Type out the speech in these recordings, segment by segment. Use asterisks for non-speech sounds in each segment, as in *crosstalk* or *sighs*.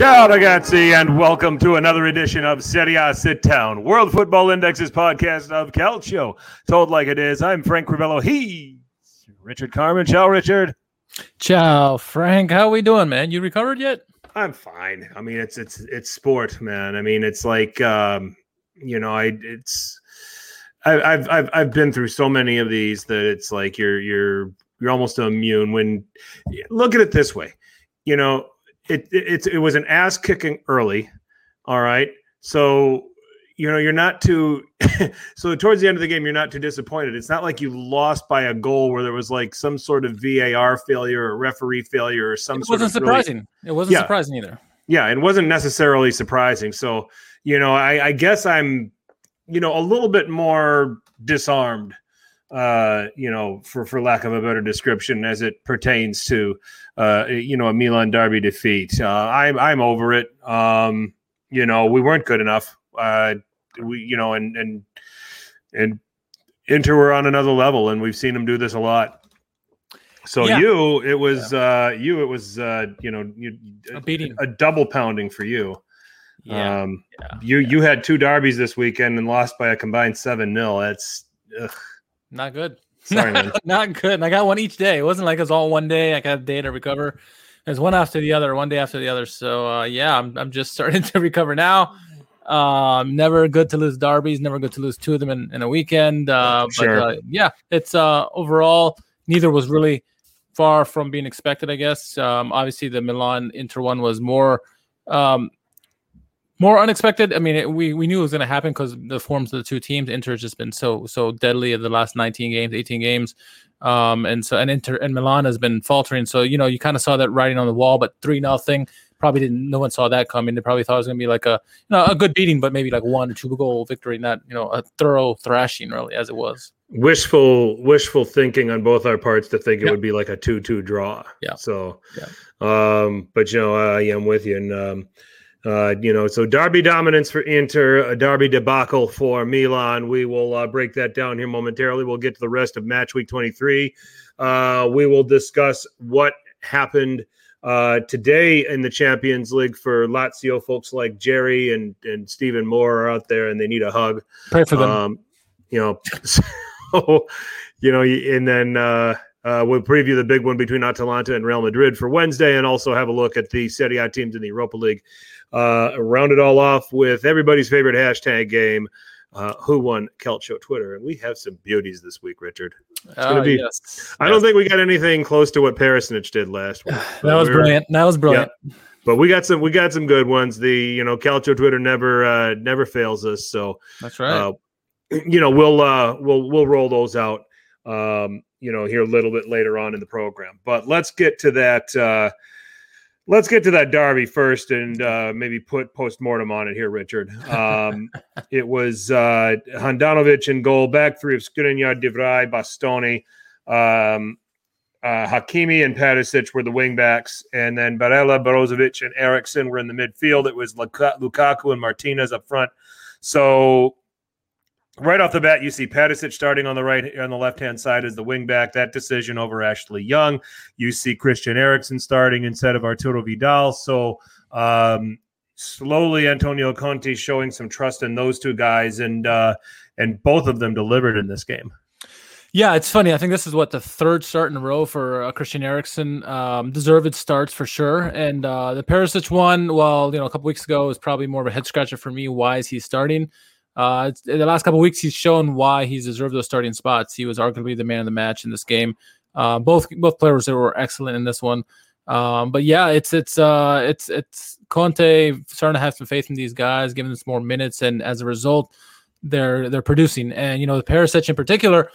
Ciao, ragazzi, and welcome to another edition of Serie A Sit Down, World Football Index's podcast of Calcio. Told like it is, I'm Frank Crivello. He's Richard Carmen. Ciao, Richard. Ciao, Frank. How we doing, man? You recovered yet? I'm fine. I mean, it's it's it's sport, man. I mean, it's like um, you know, I it's I, I've I've I've been through so many of these that it's like you're you're you're almost immune. When look at it this way, you know, it it, it was an ass kicking early. All right, so you know you're not too *laughs* so towards the end of the game you're not too disappointed it's not like you lost by a goal where there was like some sort of var failure or referee failure or some It wasn't of really- surprising. it wasn't Yeah. surprising either. yeah it wasn't necessarily surprising so you know i, I guess i'm you know a little bit more disarmed uh you know for for lack of a better description as it pertains to uh you know a milan derby defeat uh i'm i'm over it um you know we weren't good enough uh we you know and and and inter were on another level and we've seen them do this a lot so Yeah. you it was uh you it was uh you know you A beating. a double pounding for you. Yeah. um, yeah. you you had two derbies this weekend and lost by a combined seven 0 That's ugh, Not good. sorry. *laughs* Not good. And I got one each day. It wasn't like it was all one day. I got a day to recover. It was one after the other, one day after the other. So uh, yeah, I'm I'm just *laughs* starting to recover now. Um, never good to lose derbies. Never good to lose two of them in, in a weekend. Uh, Sure. But uh, yeah, it's uh, overall neither was really far from being expected. I guess. Um, obviously the Milan Inter one was more. Um, more unexpected. I mean, it, we we knew it was going to happen because the forms of the two teams. Inter has just been so so deadly in the last 19 games, 18 games, um, and so and Inter and Milan has been faltering. So you know, you kind of saw that writing on the wall. But three nothing, probably didn't. No one saw that coming. They probably thought it was going to be like a you know a good beating, but maybe like one or two goal victory, not you know a thorough thrashing really as it was. wishful wishful thinking on both our parts to think it Yeah. would be like a two two draw. Yeah. So, Yeah. um, but you know, I am with you, and um, uh, you know, so Derby dominance for Inter, a Derby debacle for Milan. We will uh, break that down here momentarily. We'll get to the rest of match week twenty three. Uh, we will discuss what happened uh, today in the Champions League for Lazio. Folks like Jerry and and Stephen Moore are out there, and they need a hug. Pray for them. Um, you know, *laughs* so you know, and then uh, uh, we'll preview the big one between Atalanta and Real Madrid for Wednesday, and also have a look at the Serie A teams in the Europa League. Uh, round it all off with everybody's favorite hashtag game. Uh, who won Calcio Twitter? And we have some beauties this week, Richard. gonna Uh, be- yes. I don't think we got anything close to what Parisnich did last week. *sighs* that was we're- brilliant. That was brilliant. Yeah But we got some we got some good ones. The you know Calcio Twitter never uh, never fails us. So That's right. uh, *clears throat* you know we'll uh we'll we'll roll those out um you know here a little bit later on in the program but let's get to that uh let's get to that derby first and uh maybe put post-mortem on it here richard um *laughs* it was uh handanovic in goal back three of Skriniar, de Vrij, Bastoni um uh, Hakimi and Perisic were the wingbacks, and then Barella, Brozovic, and Eriksen were in the midfield. It was Luka- Lukaku and Martinez up front. So right off the bat, you see Perisic starting on the right on the left hand side as the wingback. That decision over Ashley Young. You see Christian Eriksen starting instead of Arturo Vidal. So um, slowly, Antonio Conte showing some trust in those two guys, and uh, and both of them delivered in this game. Yeah, it's funny. I think this is what the third start in a row for uh, Christian Eriksen. Um, deserved starts for sure. And uh, the Perisic one, well, you know, a couple weeks ago was probably more of a head scratcher for me. Why is he starting? Uh, the last couple weeks, he's shown why he's deserved those starting spots. He was arguably the man of the match in this game. Uh, both both players were excellent in this one. Um, but yeah, it's it's uh, it's it's Conte starting to have some faith in these guys, giving them some more minutes, and as a result, they're they're producing. And you know, the Perisic in particular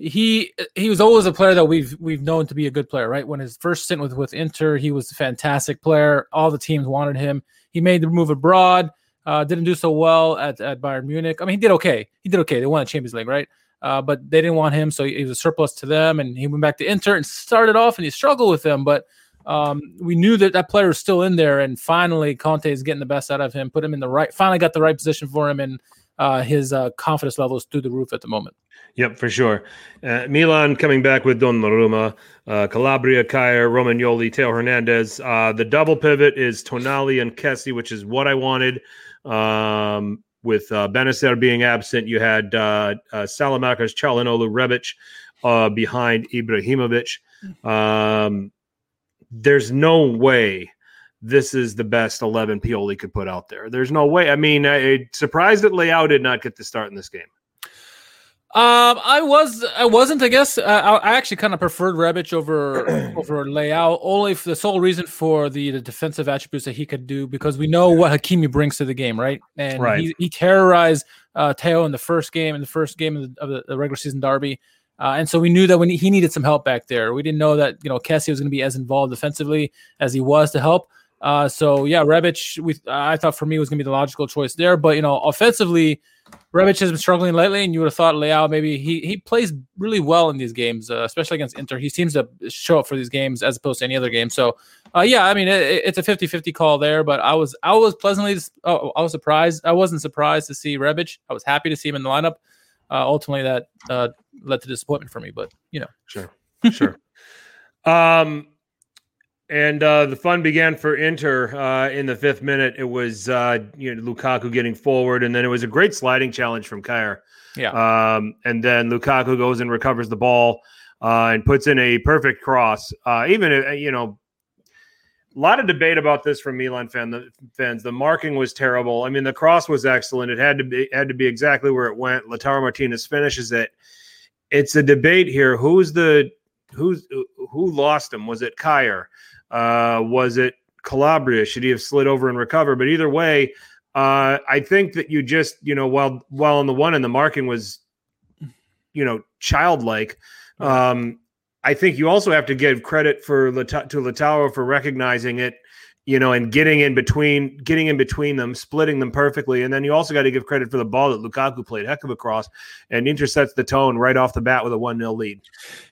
he he was always a player that we've we've known to be a good player, right? When his first stint with with Inter, he was a fantastic player. All the teams wanted him. He made the move abroad. Uh, didn't do so well at, at Bayern Munich. I mean, he did okay. He did okay. They won the Champions League, right? Uh, but they didn't want him, so he was a surplus to them. And he went back to Inter and started off, and he struggled with them. But um, we knew that that player was still in there. And finally, Conte is getting the best out of him. Put him in the right. Finally, got the right position for him, and uh, his uh, confidence levels through the roof at the moment. Yep, for sure. Uh, Milan coming back with Donnarumma, uh, Calabria, Kjaer, Romagnoli, Theo Hernandez. Uh, the double pivot is Tonali and Kessie, which is what I wanted. Um, with uh, Bennacer being absent, you had uh, uh, Saelemaekers, Calhanoglu, Rebic uh, behind Ibrahimovic. Um, there's no way this is the best 11 Pioli could put out there. There's no way. I mean, I, surprised that Leao did not get the start in this game. Um, I was, I wasn't. I guess uh, I, I actually kind of preferred Rebic over *clears throat* over Leao, only for the sole reason for the, the defensive attributes that he could do, because we know what Hakimi brings to the game, right? And Right. he, he terrorized uh, Theo in the first game, in the first game of the, of the, regular season derby, uh, and so we knew that when he, he needed some help back there. We didn't know that you know Kessie was going to be as involved defensively as he was to help. Uh, so yeah, Rebic, we I thought for me was going to be the logical choice there, but you know, offensively. Rebic has been struggling lately, and you would have thought Leao maybe he he plays really well in these games, uh, especially against Inter. He seems to show up for these games as opposed to any other game. So, uh, yeah, I mean it, it's a 50-50 call there, but I was I was pleasantly oh, I was surprised. I wasn't surprised to see Rebic. I was happy to see him in the lineup. Uh, ultimately, that uh, led to disappointment for me, but you know, Sure, sure. *laughs* um, and uh, the fun began for Inter uh, in the fifth minute. It was uh, you know Lukaku getting forward, and then it was a great sliding challenge from Kjaer. yeah, Um, and then Lukaku goes and recovers the ball uh, and puts in a perfect cross. Uh, even uh, you know, a lot of debate about this from Milan fan the fans. The marking was terrible. I mean, the cross was excellent. It had to be had to be exactly where it went. Lautaro Martinez finishes it. It's a debate here. Who's the who's who lost him? Was it Kjaer? Uh, was it Calabria? Should he have slid over and recover? But either way, uh, I think that you just, you know, while while on the one and the marking was, you know, childlike, um, I think you also have to give credit for Lata- to Lautaro for recognizing it, you know, and getting in between, getting in between them, splitting them perfectly, and then you also got to give credit for the ball that Lukaku played, heck of a cross, and intercepts the tone right off the bat with a one 0 lead.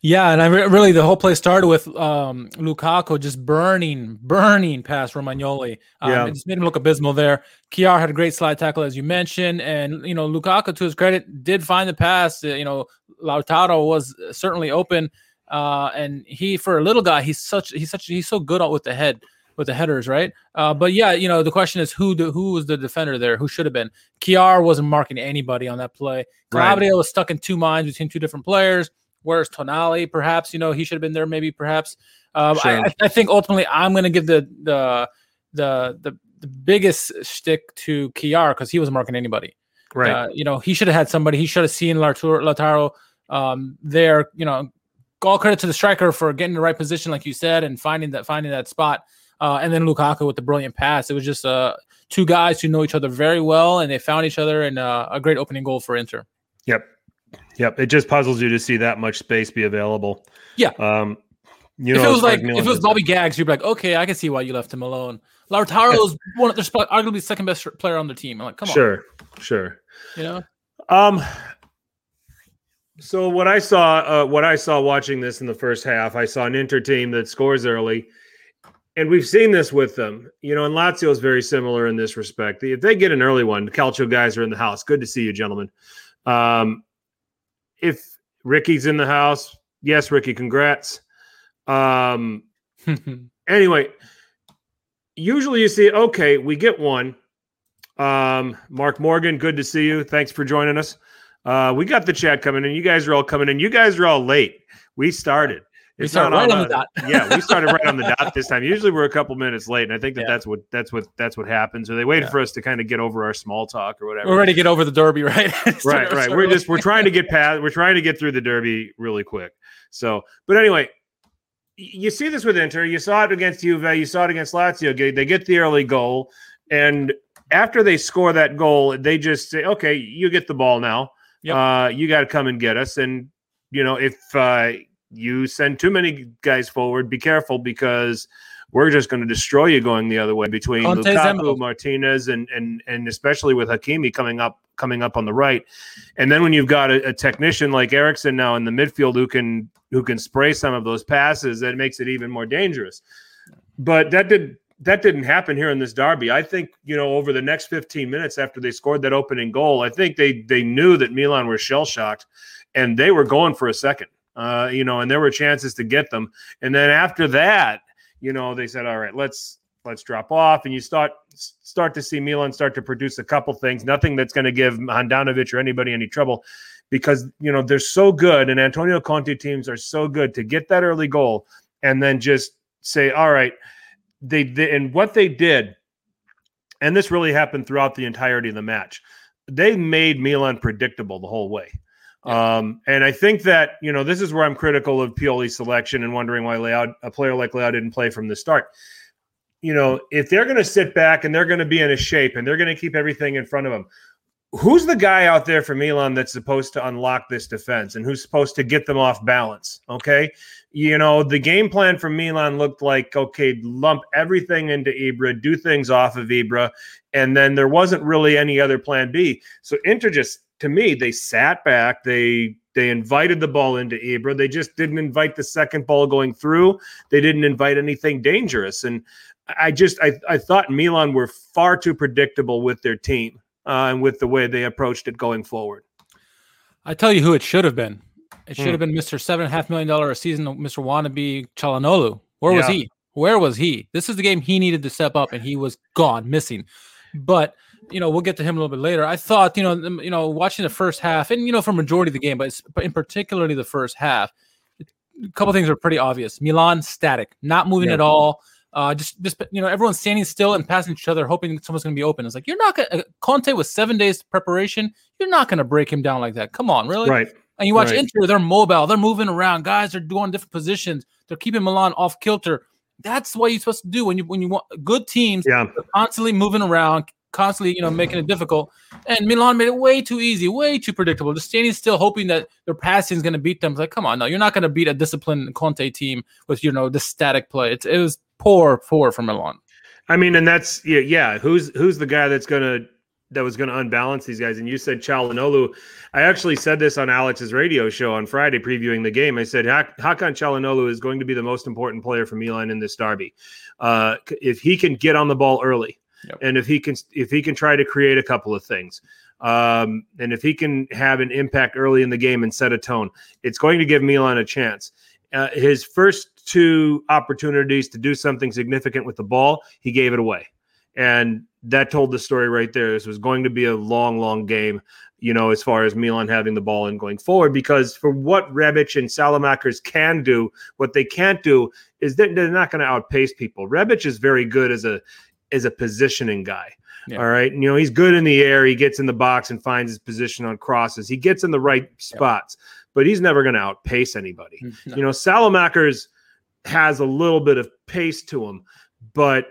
yeah, and I re- really the whole play started with um, Lukaku just burning, burning past Romagnoli. Um, Yeah. it just made him look abysmal there. Kjaer had a great slide tackle, as you mentioned, and you know Lukaku, to his credit, did find the pass. Uh, you know, Lautaro was certainly open, uh, and he for a little guy, he's such he's such he's so good with the head with the headers, right? Uh, but yeah, you know the question is who the, who was the defender there? Who should have been? Kjaer wasn't marking anybody on that play. Right. Was stuck in two minds between two different players. Whereas Tonali, perhaps you know he should have been there, maybe perhaps. Um, Sure. I, I- think ultimately I'm going to give the the the the, the biggest stick to Kjaer because he wasn't marking anybody. Right. Uh, you know, he should have had somebody. He should have seen Lautaro, Lautaro um, there. You know, all credit to the striker for getting the right position, like you said, and finding that finding that spot. Uh, and then Lukaku with the brilliant pass. It was just uh, two guys who know each other very well, and they found each other, and uh, a great opening goal for Inter. Yep. Yep. It just puzzles you to see that much space be available. Yeah. Um, you if know, it was like Milan if it was Bobby Gags, you'd be like, okay, I can see why you left him alone. Lautaro is one of their arguably the second best player on their team. I'm like, come on, Sure. Sure. you know. Um. So what I saw, uh, what I saw watching this in the first half, I saw an Inter team that scores early, and we've seen this with them. You know, and Lazio is very similar in this respect. If they get an early one, the Calcio guys are in the house. Good to see you, gentlemen. Um, if Ricky's in the house, yes, Ricky, congrats. Um, *laughs* anyway, usually you see, okay, we get one. Um, Mark Morgan, good to see you. Thanks for joining us. Uh, we got the chat coming in. You guys are all coming in. You guys are all late. We started. We It's started right on the us. *laughs* yeah, we started right on the dot *laughs* this time. Usually we're a couple minutes late, and I think that Yeah. that's what that's what that's what happens. Or they waited Yeah. for us to kind of get over our small talk or whatever. We're ready to get over the derby, right? *laughs* right, right. We're just we're trying to get past. We're trying to get through the derby really quick. So, but anyway, you see this with Inter. You saw it against Juve. You saw it against Lazio. They- They get the early goal, and after they score that goal, they just say, "Okay, you get the ball now. Yep. Uh, you got to come and get us." And you know, if uh, you send too many guys forward, be careful because we're just going to destroy you going the other way between Lukaku. Martinez, and and and especially with Hakimi coming up coming up on the right. And then when you've got a, a technician like Eriksen now in the midfield who can who can spray some of those passes, that makes it even more dangerous. But that did that didn't happen here in this derby. I think you know over the next 15 minutes after they scored that opening goal, I think they they knew that Milan were shell shocked, and they were going for a second. Uh, you know, and there were chances to get them. And then after that, you know, they said, "All right, let's let's drop off," and you start start to see Milan start to produce a couple things. Nothing that's going to give Handanovic or anybody any trouble, because you know they're so good, and Antonio Conte teams are so good to get that early goal and then just say, "All right." They, they and what they did, and this really happened throughout the entirety of the match. They made Milan predictable the whole way. Um, and I think that you know this is where I'm critical of Pioli's selection and wondering why Leao, a player like Leao didn't play from the start. You know, if they're going to sit back and they're going to be in a shape and they're going to keep everything in front of them, who's the guy out there for Milan that's supposed to unlock this defense and who's supposed to get them off balance? Okay, you know the game plan for Milan looked like okay, lump everything into Ibra, do things off of Ibra, and then there wasn't really any other plan B. So Inter just to me, they sat back. They they invited the ball into Ibra. They just didn't invite the second ball going through. They didn't invite anything dangerous. And I just I, I thought Milan were far too predictable with their team uh, and with the way they approached it going forward. I tell you who it should have been. It should hmm. have been Mr. Seven and a half million dollar a season, Mr. Wannabe Calhanoglu. Where yeah. was he? Where was he? This is the game he needed to step up, and he was gone, missing. But you know, we'll get to him a little bit later. I thought, you know, you know, watching the first half, and you know, for majority of the game, but in particularly the first half, a couple things are pretty obvious. Milan static, not moving yeah. at all. Uh, just just you know, everyone's standing still and passing each other, hoping someone's going to be open. It's like you're not going. to Conte with seven days preparation, you're not going to break him down like that. Come on, really? Right. And you watch right. Inter, they're mobile, they're moving around. Guys are doing different positions. They're keeping Milan off kilter. That's what you're supposed to do when you when you want good teams. Yeah. constantly moving around, constantly, you know, making it difficult. And Milan made it way too easy, way too predictable. Just standing still, hoping that their passing is going to beat them. It's like, come on, no, you're not going to beat a disciplined Conte team with you know the static play. It's, it was poor, poor from Milan. I mean, and that's yeah, yeah. Who's who's the guy that's going to that was going to unbalance these guys? And you said Calhanoglu. I actually said this on Alex's radio show on Friday, previewing the game. I said Hakan Calhanoglu is going to be the most important player for Milan in this derby. Uh, if he can get on the ball early Yep. And if he can, if he can try to create a couple of things, um, and if he can have an impact early in the game and set a tone, it's going to give Milan a chance. Uh, his first two opportunities to do something significant with the ball, he gave it away, and that told the story right there. This was going to be a long, long game. You know, as far as Milan having the ball and going forward, because for what Rebic and Saelemaekers can do, what they can't do is they're, they're not going to outpace people. Rebic is very good as a is a positioning guy. Yeah. All right. You know, he's good in the air. He gets in the box and finds his position on crosses. He gets in the right spots, yeah. but he's never going to outpace anybody. Mm, no. You know, Saelemaekers has a little bit of pace to him, but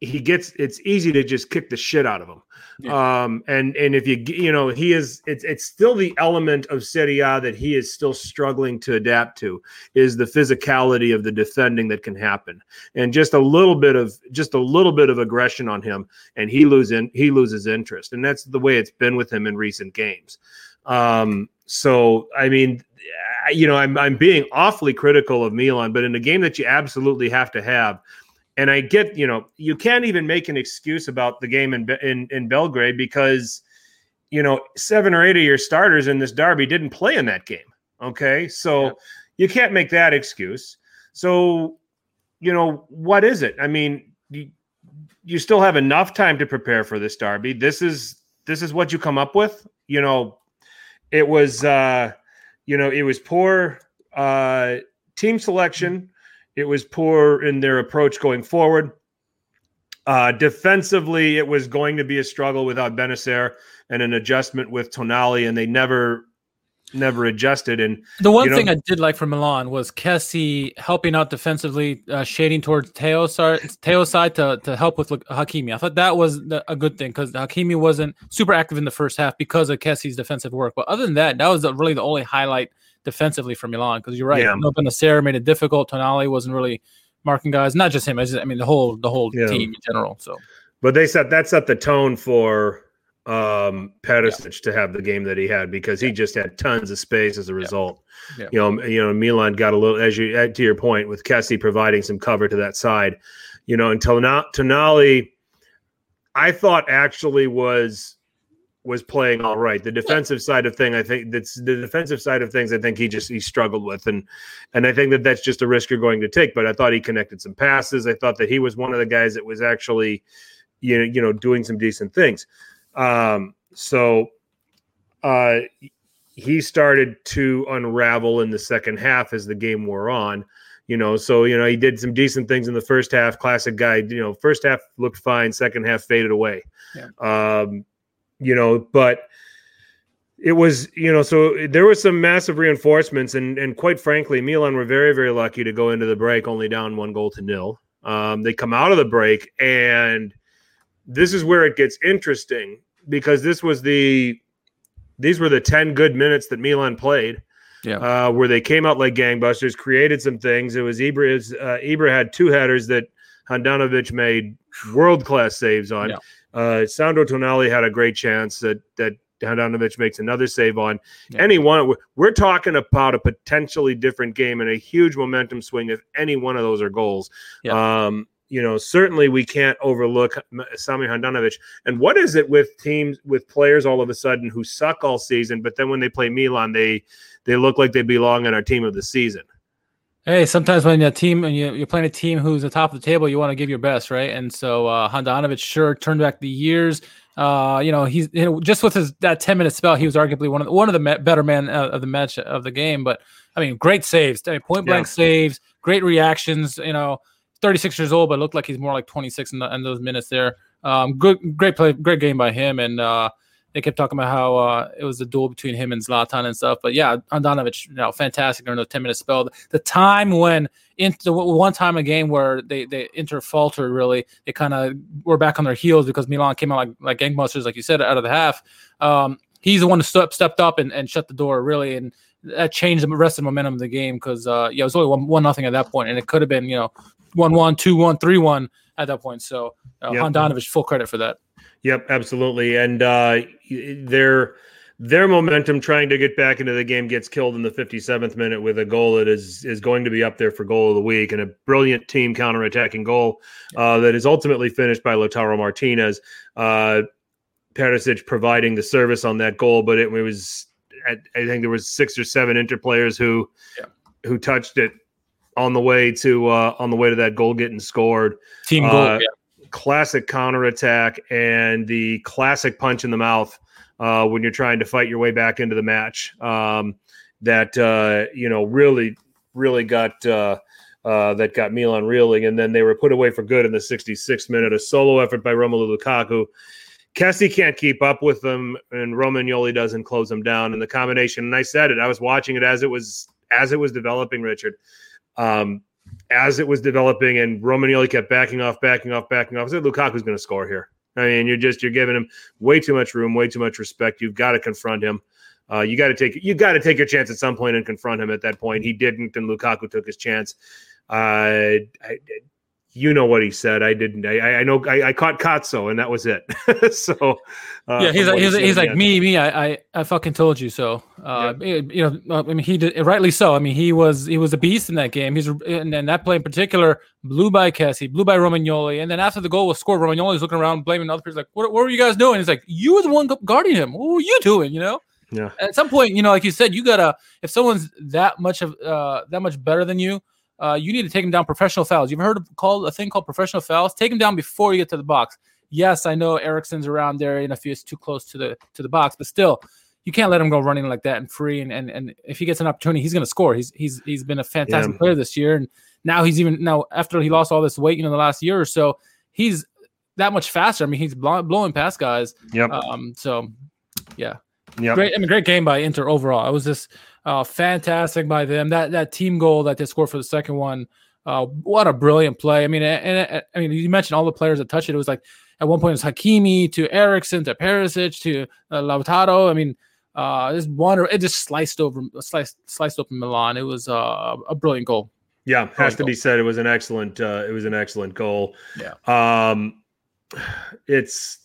he gets it's easy to just kick the shit out of him. Yeah. Um, and and if you you know he is it's it's still the element of Serie A that he is still struggling to adapt to is the physicality of the defending that can happen, and just a little bit of just a little bit of aggression on him, and he loses he loses interest, and that's the way it's been with him in recent games. Um, so I mean, you know, I'm I'm being awfully critical of Milan, but in a game that you absolutely have to have and I get, you know, you can't even make an excuse about the game in in, in Belgrade because, you know, seven or eight of your starters in this derby didn't play in that game. Okay, so yeah. you can't make that excuse. So, you know, what is it? I mean, you, you still have enough time to prepare for this derby. This is this is what you come up with. You know, it was uh, you know, it was poor uh team selection it was poor in their approach going forward. Uh, defensively, it was going to be a struggle without Bennacer and an adjustment with Tonali, and they never never adjusted. And the one you know, thing I did like from Milan was Kessie helping out defensively, uh, shading towards Theo's Theo's side to, to help with Hakimi. I thought that was a good thing because Hakimi wasn't super active in the first half because of Kessie's defensive work. But other than that, that was really the only highlight defensively for Milan because you're right. Yeah. No Bennacer made it difficult. Tonali wasn't really marking guys. Not just him. I, just, I mean the whole the whole yeah. team in general. So, but they set that set the tone for um Perisic yeah. to have the game that he had because he just had tons of space as a result. Yeah. Yeah. You know, you know, Milan got a little as you to your point with Kessie providing some cover to that side. you know, and Tonali, I thought actually was was playing all right. The defensive side of thing, I think that's the defensive side of things. I think he just he struggled with, and and I think that that's just a risk you're going to take. But I thought he connected some passes. I thought that he was one of the guys that was actually, you know, you know, doing some decent things. Um, so, uh, he started to unravel in the second half as the game wore on. You know, so you know he did some decent things in the first half. Classic guy. You know, first half looked fine. Second half faded away. Yeah. Um, you know, but it was, you know, so there was some massive reinforcements, and and quite frankly, Milan were very very lucky to go into the break only down one goal to nil. Um, they come out of the break, and this is where it gets interesting because this was the these were the 10 good minutes that Milan played. Yeah. Uh, where they came out like gangbusters, created some things. It was Ibra, uh, Ibra had two headers that Handanovic made world class saves on. Yeah. Uh, Sandro Tonali had a great chance that that Handanovic makes another save on. Yeah. Any one, we're talking about a potentially different game and a huge momentum swing if any one of those are goals. Yeah. Um, you know, certainly we can't overlook Sami Handanovic. And what is it with teams with players all of a sudden who suck all season, but then when they play Milan, they they look like they belong on our team of the season. Hey, sometimes when a team and you, are playing a team who's the top of the table, you want to give your best, right? And so uh, Handanovic sure turned back the years. Uh, you know, he's you know, just with his that ten minute spell, he was arguably one of the, one of the me- better men uh, of the match of the game. But I mean, great saves, I mean, point blank yeah. saves, great reactions. You know, thirty six years old, but looked like he's more like twenty six in, in, those minutes there. Um, good, great play, great game by him, and uh, they kept talking about how uh, it was a duel between him and Zlatan and stuff. But yeah, Handanovic, you know, fantastic during the 10 minute spell. The time when in the one time a game where they they Inter faltered really, they kind of were back on their heels because Milan came out like like gangbusters, like you said, out of the half. Um, he's the one who step, stepped up and, and shut the door really, and that changed the rest of the momentum of the game because uh, yeah, it was only one one nothing at that point, and it could have been you know one one two one three one at that point. So uh, yep. Handanovic, full credit for that. Yep, absolutely. And uh, their their momentum trying to get back into the game gets killed in the 57th minute with a goal that is is going to be up there for goal of the week and a brilliant team counterattacking goal uh, that is ultimately finished by Lautaro Martinez. Uh, Perisic providing the service on that goal, but it, it was I, I think there was six or seven Inter players who yeah. who touched it on the way to uh, on the way to that goal getting scored. Team goal. Uh, yeah classic counterattack and the classic punch in the mouth uh, when you're trying to fight your way back into the match. Um, that uh, you know really, really got uh, uh, that got Milan reeling, and then they were put away for good in the 66th minute. A solo effort by Romelu Lukaku. Kessie can't keep up with them, and Romagnoli doesn't close them down. And the combination, and I said it, I was watching it as it was as it was developing. Richard, um, as it was developing and Romagnoli kept backing off, backing off, backing off. I said Lukaku's going to score here. I mean, you're just you're giving him way too much room, way too much respect. You've got to confront him. Uh, you got to take you got to take your chance at some point and confront him at that point. He didn't, and Lukaku took his chance. Uh, I, you know what he said. I didn't. I, I know. I, I caught Katso, and that was it. *laughs* so uh, yeah, he's like, he's, he's like me, me. I, I, I fucking told you so. Uh, yeah. You know, I mean, he did rightly so. I mean, he was he was a beast in that game. He's and then that play in particular blew by Kessie, blew by Romagnoli, and then after the goal was scored, Romagnoli's looking around blaming other people. Like, what, what were you guys doing? He's like, you were the one guarding him. What were you doing? You know. Yeah. At some point, you know, like you said, you gotta if someone's that much of uh that much better than you uh, you need to take him down professional fouls. You've heard of called a thing called professional fouls. Take him down before you get to the box. Yes, I know Eriksen's around there, and if he's too close to the to the box, but still, you can't let him go running like that and free. And and, and if he gets an opportunity, he's going to score. He's he's he's been a fantastic yeah. player this year, and now he's even now after he lost all this weight, you know, the last year or so, he's that much faster. I mean, he's blowing past guys. Yep. Um. So, yeah. Yeah. Great. I mean, great game by Inter overall. I was just uh, fantastic by them. That that team goal that they scored for the second one. Uh, what a brilliant play! I mean, and, and, I mean, you mentioned all the players that touched it. It was like at one point it was Hakimi to Eriksen to Perisic to uh, Lautaro. I mean, uh, this one it just sliced over, sliced sliced open Milan. It was uh, a brilliant goal. Yeah, has to goal. be said. It was an excellent. Uh, it was an excellent goal. Yeah. Um, it's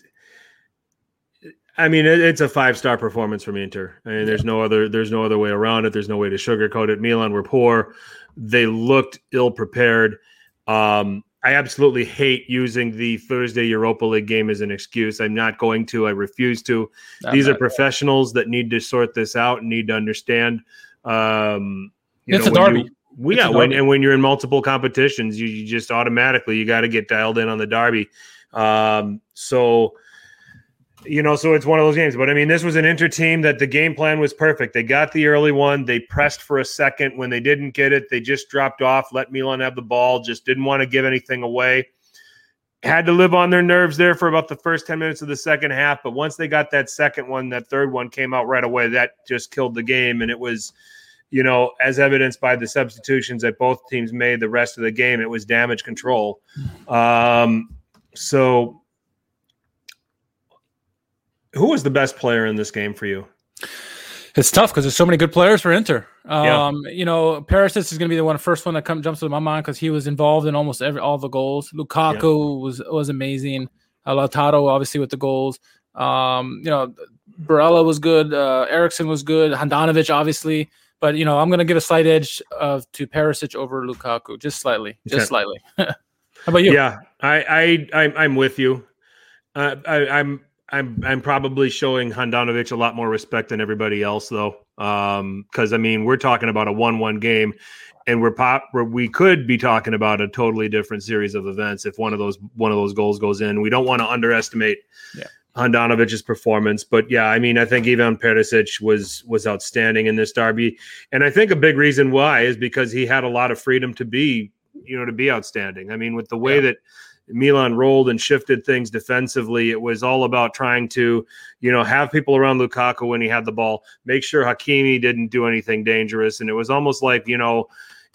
I mean, it's a five star performance from Inter. I mean, there's no other there's no other way around it. There's no way to sugarcoat it. Milan were poor. They looked ill prepared. Um, I absolutely hate using the Thursday Europa League game as an excuse. I'm not going to. I refuse to. I'm These are professionals that need to sort this out and need to understand. Um, It's a derby. you- It's a yeah, when, derby. and when you're in multiple competitions, you, you just automatically you got to get dialed in on the derby. Um, so you know, so it's one of those games. But I mean, this was an Inter team that the game plan was perfect. They got the early one. They pressed for a second. When they didn't get it, they just dropped off, let Milan have the ball, just didn't want to give anything away. Had to live on their nerves there for about the first 10 minutes of the second half. But once they got that second one, that third one came out right away. That just killed the game. And it was, you know, as evidenced by the substitutions that both teams made the rest of the game, it was damage control. Um, so who was the best player in this game for you? It's tough because there's so many good players for Inter. Yeah. Um, You know, Perisic is going to be the one, first one that comes jumps to my mind because he was involved in almost every all the goals. Lukaku was was amazing. Uh, Lautaro obviously with the goals. Um, you know, Barella was good. Uh, Eriksen was good. Handanovic obviously, but you know, I'm going to give a slight edge of to Perisic over Lukaku, just slightly, just Okay. slightly. *laughs* How about you? Yeah, I, I, I'm, I'm with you. Uh, I, I'm, I'm, I'm probably showing Handanovic a lot more respect than everybody else, though. Um, because I mean, we're talking about a one-one game, and we're pop, we're, we could be talking about a totally different series of events if one of those, one of those goals goes in. We don't want to underestimate. Yeah. Handanovic's performance, but yeah, I mean, I think Ivan Perisic was was outstanding in this derby, and I think a big reason why is because he had a lot of freedom to be, you know, to be outstanding. I mean, with the way Yeah. that Milan rolled and shifted things defensively. It was all about trying to, you know, have people around Lukaku when he had the ball, make sure Hakimi didn't do anything dangerous. And it was almost like, you know,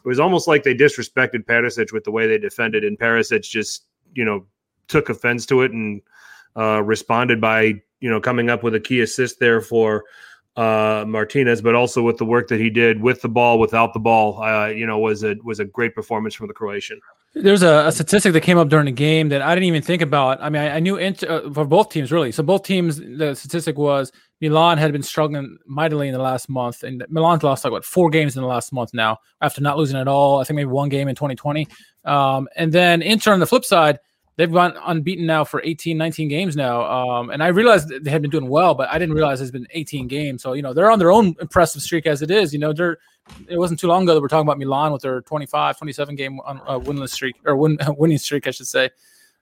it was almost like they disrespected Perisic with the way they defended. And Perisic just, you know, took offense to it and uh, responded by, you know, coming up with a key assist there for uh, Martinez, but also with the work that he did with the ball, without the ball, uh, you know, was a was a great performance from the Croatian. There's a, a statistic that came up during the game that I didn't even think about. I mean, I, I knew uh, for both teams really. So both teams, the statistic was Milan had been struggling mightily in the last month, and Milan's lost like what four games in the last month now after not losing at all. I think maybe one game in 2020. Um, and then Inter on the flip side, they've gone unbeaten now for 18, 19 games now. Um, and I realized they had been doing well, but I didn't realize it's been 18 games. So you know they're on their own impressive streak as it is. You know they're it wasn't too long ago that we're talking about Milan with their 25, 27 game on, uh, winless streak or win, *laughs* winning streak, I should say.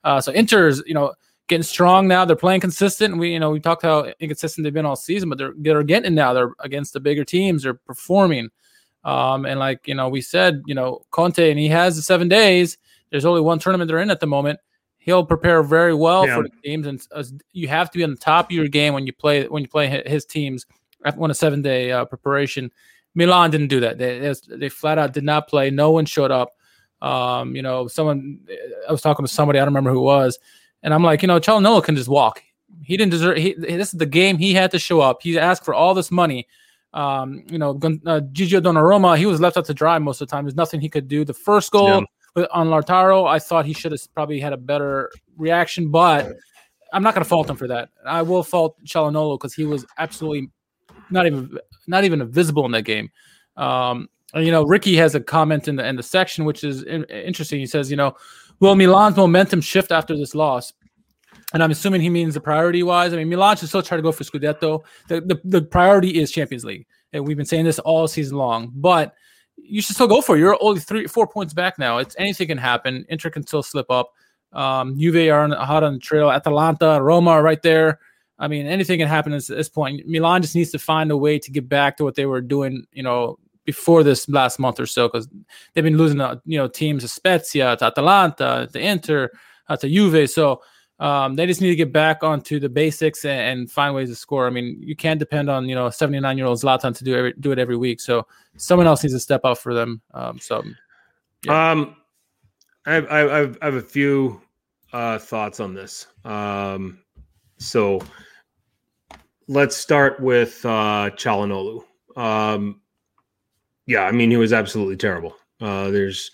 Uh, so Inter's, you know, getting strong now. They're playing consistent. We, you know, we talked how inconsistent they've been all season, but they're they're getting now. They're against the bigger teams. They're performing. Um, and like you know, we said, you know, Conte, and he has the seven days. There's only one tournament they're in at the moment. He'll prepare very well Yeah. for the teams, and uh, you have to be on the top of your game when you play when you play his teams. On a seven day uh, preparation, Milan didn't do that. They, they flat out did not play. No one showed up. Um, you know, someone I was talking to somebody I don't remember who it was, and I'm like, you know, Calhanoglu can just walk. He didn't deserve. He, this is the game. He had to show up. He asked for all this money. Um, you know, uh, Gigio Donnarumma, he was left out to dry most of the time. There's nothing he could do. The first goal Yeah. With, on Lautaro, I thought he should have probably had a better reaction, but I'm not going to fault him for that. I will fault Calhanoglu because he was absolutely not even not even visible in that game. Um, you know, Ricky has a comment in the in the section which is in, interesting. He says, you know, will Milan's momentum shift after this loss? And I'm assuming he means the priority wise. I mean, Milan should still try to go for Scudetto. The, the the priority is Champions League, and we've been saying this all season long. But you should still go for it. You're only three, four points back now. It's anything can happen. Inter can still slip up. Um, Juve are on, hot on the trail. Atalanta, Roma are right there. I mean, anything can happen at this point. Milan just needs to find a way to get back to what they were doing, you know, before this last month or so, because they've been losing, uh, you know, teams to Spezia, to Atalanta, to Inter, uh, to Juve. So um, they just need to get back onto the basics and, and find ways to score. I mean, you can't depend on you know 79 year old Zlatan to do every, do it every week. So someone else needs to step up for them. Um, so Yeah. Um, I I I have a few uh, thoughts on this. Um, so let's start with uh, Calhanoglu. Um, yeah, I mean he was absolutely terrible. Uh, there's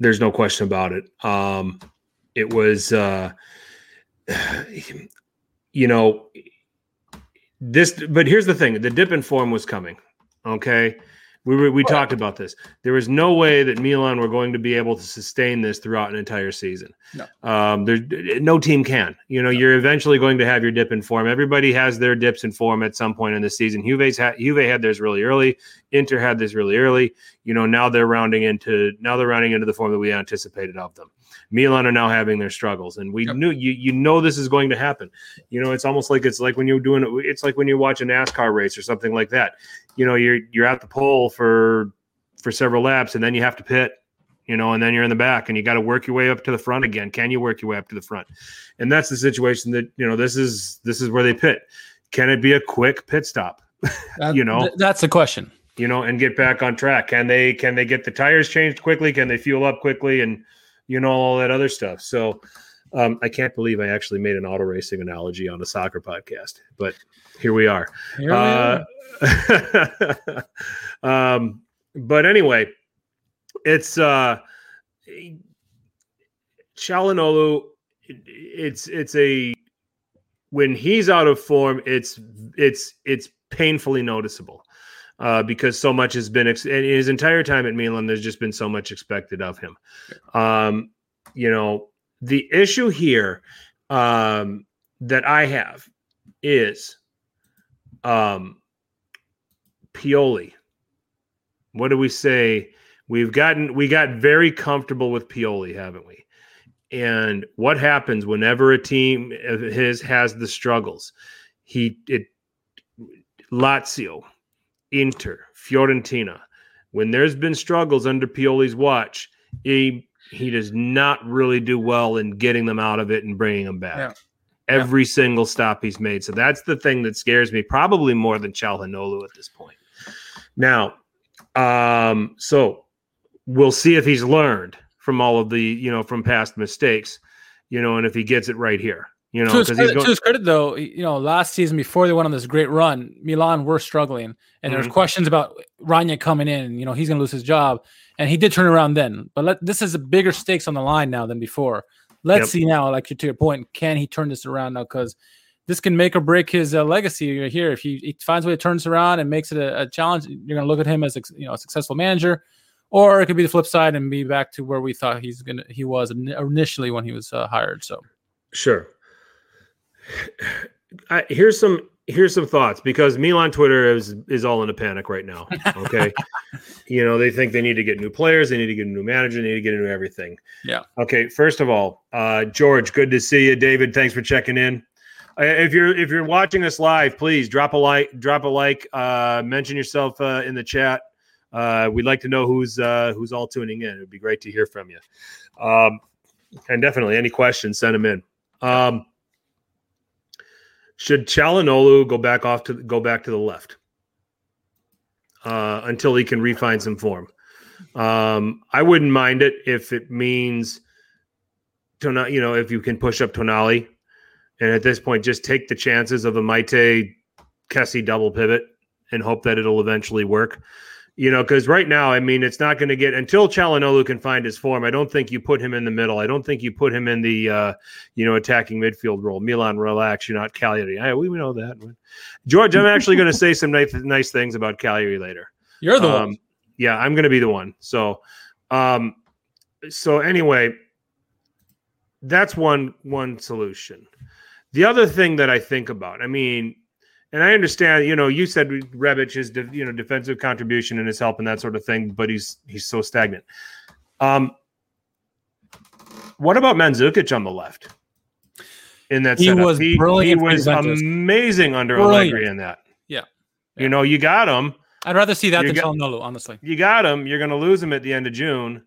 there's no question about it. Um, it was uh, *sighs* you know this, but here's the thing: the dip in form was coming. Okay, We were, we talked about this. There was no way that Milan were going to be able to sustain this throughout an entire season. No. Um, there, no team can. You know, you're eventually going to have your dip in form. Everybody has their dips in form at some point in the season. Juve's ha- Juve had theirs really early. Inter had this really early. You know, now they're rounding into now they're rounding into the form that we anticipated of them. Milan are now having their struggles, and we Yep. knew you you know this is going to happen. You know, it's almost like it's like when you're doing. It's like when you watch a NASCAR race or something like that. You know, you're you're at the pole for for several laps, and then you have to pit. You know, and then you're in the back, and you got to work your way up to the front again. Can you work your way up to the front? And that's the situation that you know. This is this is where they pit. Can it be a quick pit stop? *laughs* That- You know. th- that's the question. you know, and get back on track? Can they can they get the tires changed quickly? Can they fuel up quickly and you know all that other stuff? So um, I can't believe I actually made an auto racing analogy on a soccer podcast, but here we are. Here we Uh, are. *laughs* um, but anyway, it's uh, Calhanoglu. It's it's a when he's out of form, it's it's it's painfully noticeable uh, because so much has been ex- and his entire time at Milan. There's just been so much expected of him. Um, you know, the issue here um, that I have is um, Pioli. What do we say? We've gotten we got very comfortable with Pioli, haven't we? And what happens whenever a team of his has the struggles? He it Lazio, Inter, Fiorentina. When there's been struggles under Pioli's watch, he he does not really do well in getting them out of it and bringing them back. Yeah. Every single stop he's made. So that's the thing that scares me, probably more than Calhanoglu at this point. Now, um, so we'll see if he's learned from all of the you know from past mistakes, you know, and if he gets it right here, you know, to, his because he's credit, to his credit, though, you know, last season before they went on this great run, Milan were struggling, and there's Mhm. questions about Rangnick coming in. You know, he's going to lose his job, and he did turn around then. But let, this is a bigger stakes on the line now than before. Let's Yep. see now, like to your point, can he turn this around now? Because this can make or break his uh, legacy here. If he, he finds a way to turn this around and makes it a, a challenge, you're going to look at him as a, you know a successful manager. Or it could be the flip side and be back to where we thought he's gonna he was initially when he was uh, hired. So Sure. I, here's some here's some thoughts because Milan Twitter is is all in a panic right now. *laughs* Okay, you know they think they need to get new players, they need to get a new manager, they need to get into everything. Yeah. Okay. First of all, uh, George, good to see you. David, thanks for checking in. Uh, If you're if you're watching us live, please drop a like, drop a like, uh, mention yourself uh, in the chat. Uh, we'd like to know who's uh, who's all tuning in. It'd be great to hear from you. Um, and definitely any questions, send them in. Um, should Calhanoglu go back off to go back to the left uh, until he can refine some form? Um, I wouldn't mind it if it means Tona, you know, if you can push up Tonali, and at this point, just take the chances of a Meite Kessie double pivot and hope that it'll eventually work. You know, because right now, I mean, it's not going to get until Calhanoglu can find his form. I don't think you put him in the middle. I don't think you put him in the, uh, you know, attacking midfield role. Milan, relax. You're not Cagliari. I, we know that. George, I'm actually going to say some nice, nice things about Cagliari later. you're the one. Um, yeah, I'm going to be the one. So, um, so anyway, that's one one solution. The other thing that I think about, I mean, and I understand, you know, you said Rebic is, de- you know, defensive contribution and his help and that sort of thing, but he's he's so stagnant. Um, what about Mandzukic on the left? In that He setup, was he, brilliant he was amazing under Brilliant. Allegri in that. Yeah. You know, you got him. I'd rather see that you than got- Calhanoglu, honestly. You got him. You're going to lose him at the end of June.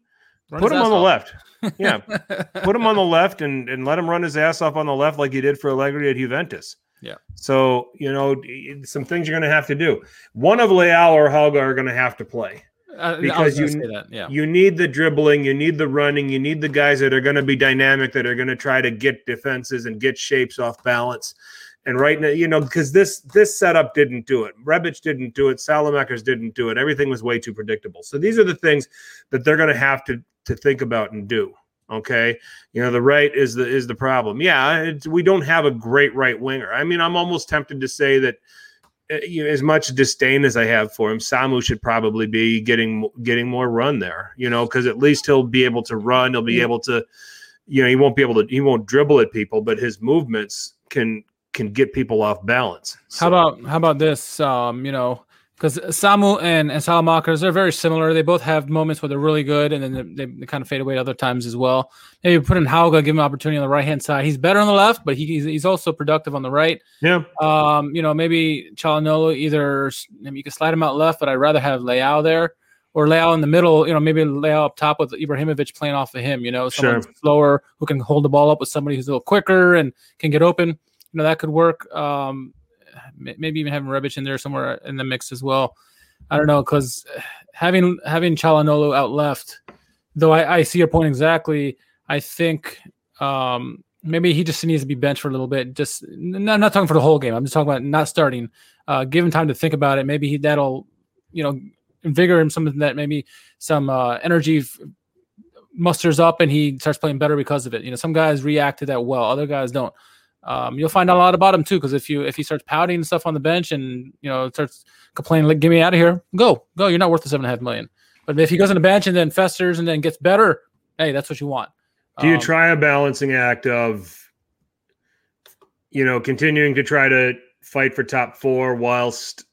Run Put him on ass the off. left. Yeah, *laughs* put him on the left and, and let him run his ass off on the left like he did for Allegri at Juventus. Yeah. So, you know, some things you're going to have to do. One of Leao or Hauge are going to have to play. Uh, Because you-. Yeah. You need the dribbling, you need the running, you need the guys that are going to be dynamic, that are going to try to get defenses and get shapes off balance. And right now, you know, because this this setup didn't do it. Rebic didn't do it. Saelemaekers didn't do it. Everything was way too predictable. So these are the things that they're going to have to to think about and do. Okay, you know, the right is the is the problem. Yeah, it's, we don't have a great right winger. I mean, I'm almost tempted to say that uh, you know, as much disdain as I have for him, Samu should probably be getting getting more run there. You know, because at least he'll be able to run. He'll be able to, you know, he won't be able to. He won't dribble at people, but his movements can can get people off balance. So. How about how about this? Um, you know, because Samu and, and Saelemaekers are very similar. They both have moments where they're really good and then they, they kind of fade away at other times as well. Maybe put in Hauge, give him opportunity on the right hand side. He's better on the left, but he, he's, he's also productive on the right. Yeah. Um, you know, maybe Calhanoglu either maybe you can slide him out left, but I'd rather have Leao there or Leao in the middle. You know, maybe Leao up top with Ibrahimovic playing off of him. You know, someone sure. slower who can hold the ball up with somebody who's a little quicker and can get open. You know, that could work. Um, maybe even having Rebic in there somewhere in the mix as well. I don't know because having having Calhanoglu out left, though I, I see your point exactly. I think um, maybe he just needs to be benched for a little bit. Just I'm not talking for the whole game. I'm just talking about not starting. Uh, give him time to think about it. Maybe he, that'll you know invigorate him something that maybe some uh, energy f- musters up and he starts playing better because of it. You know, some guys react to that well, other guys don't um, you'll find out a lot about him too. Because if you if he starts pouting and stuff on the bench and you know starts complaining, like "Get me out of here," go go. You're not worth the seven and a half million. But if he goes on the bench and then festers and then gets better, hey, that's what you want. Do you um, try a balancing act of, you know, continuing to try to fight for top four whilst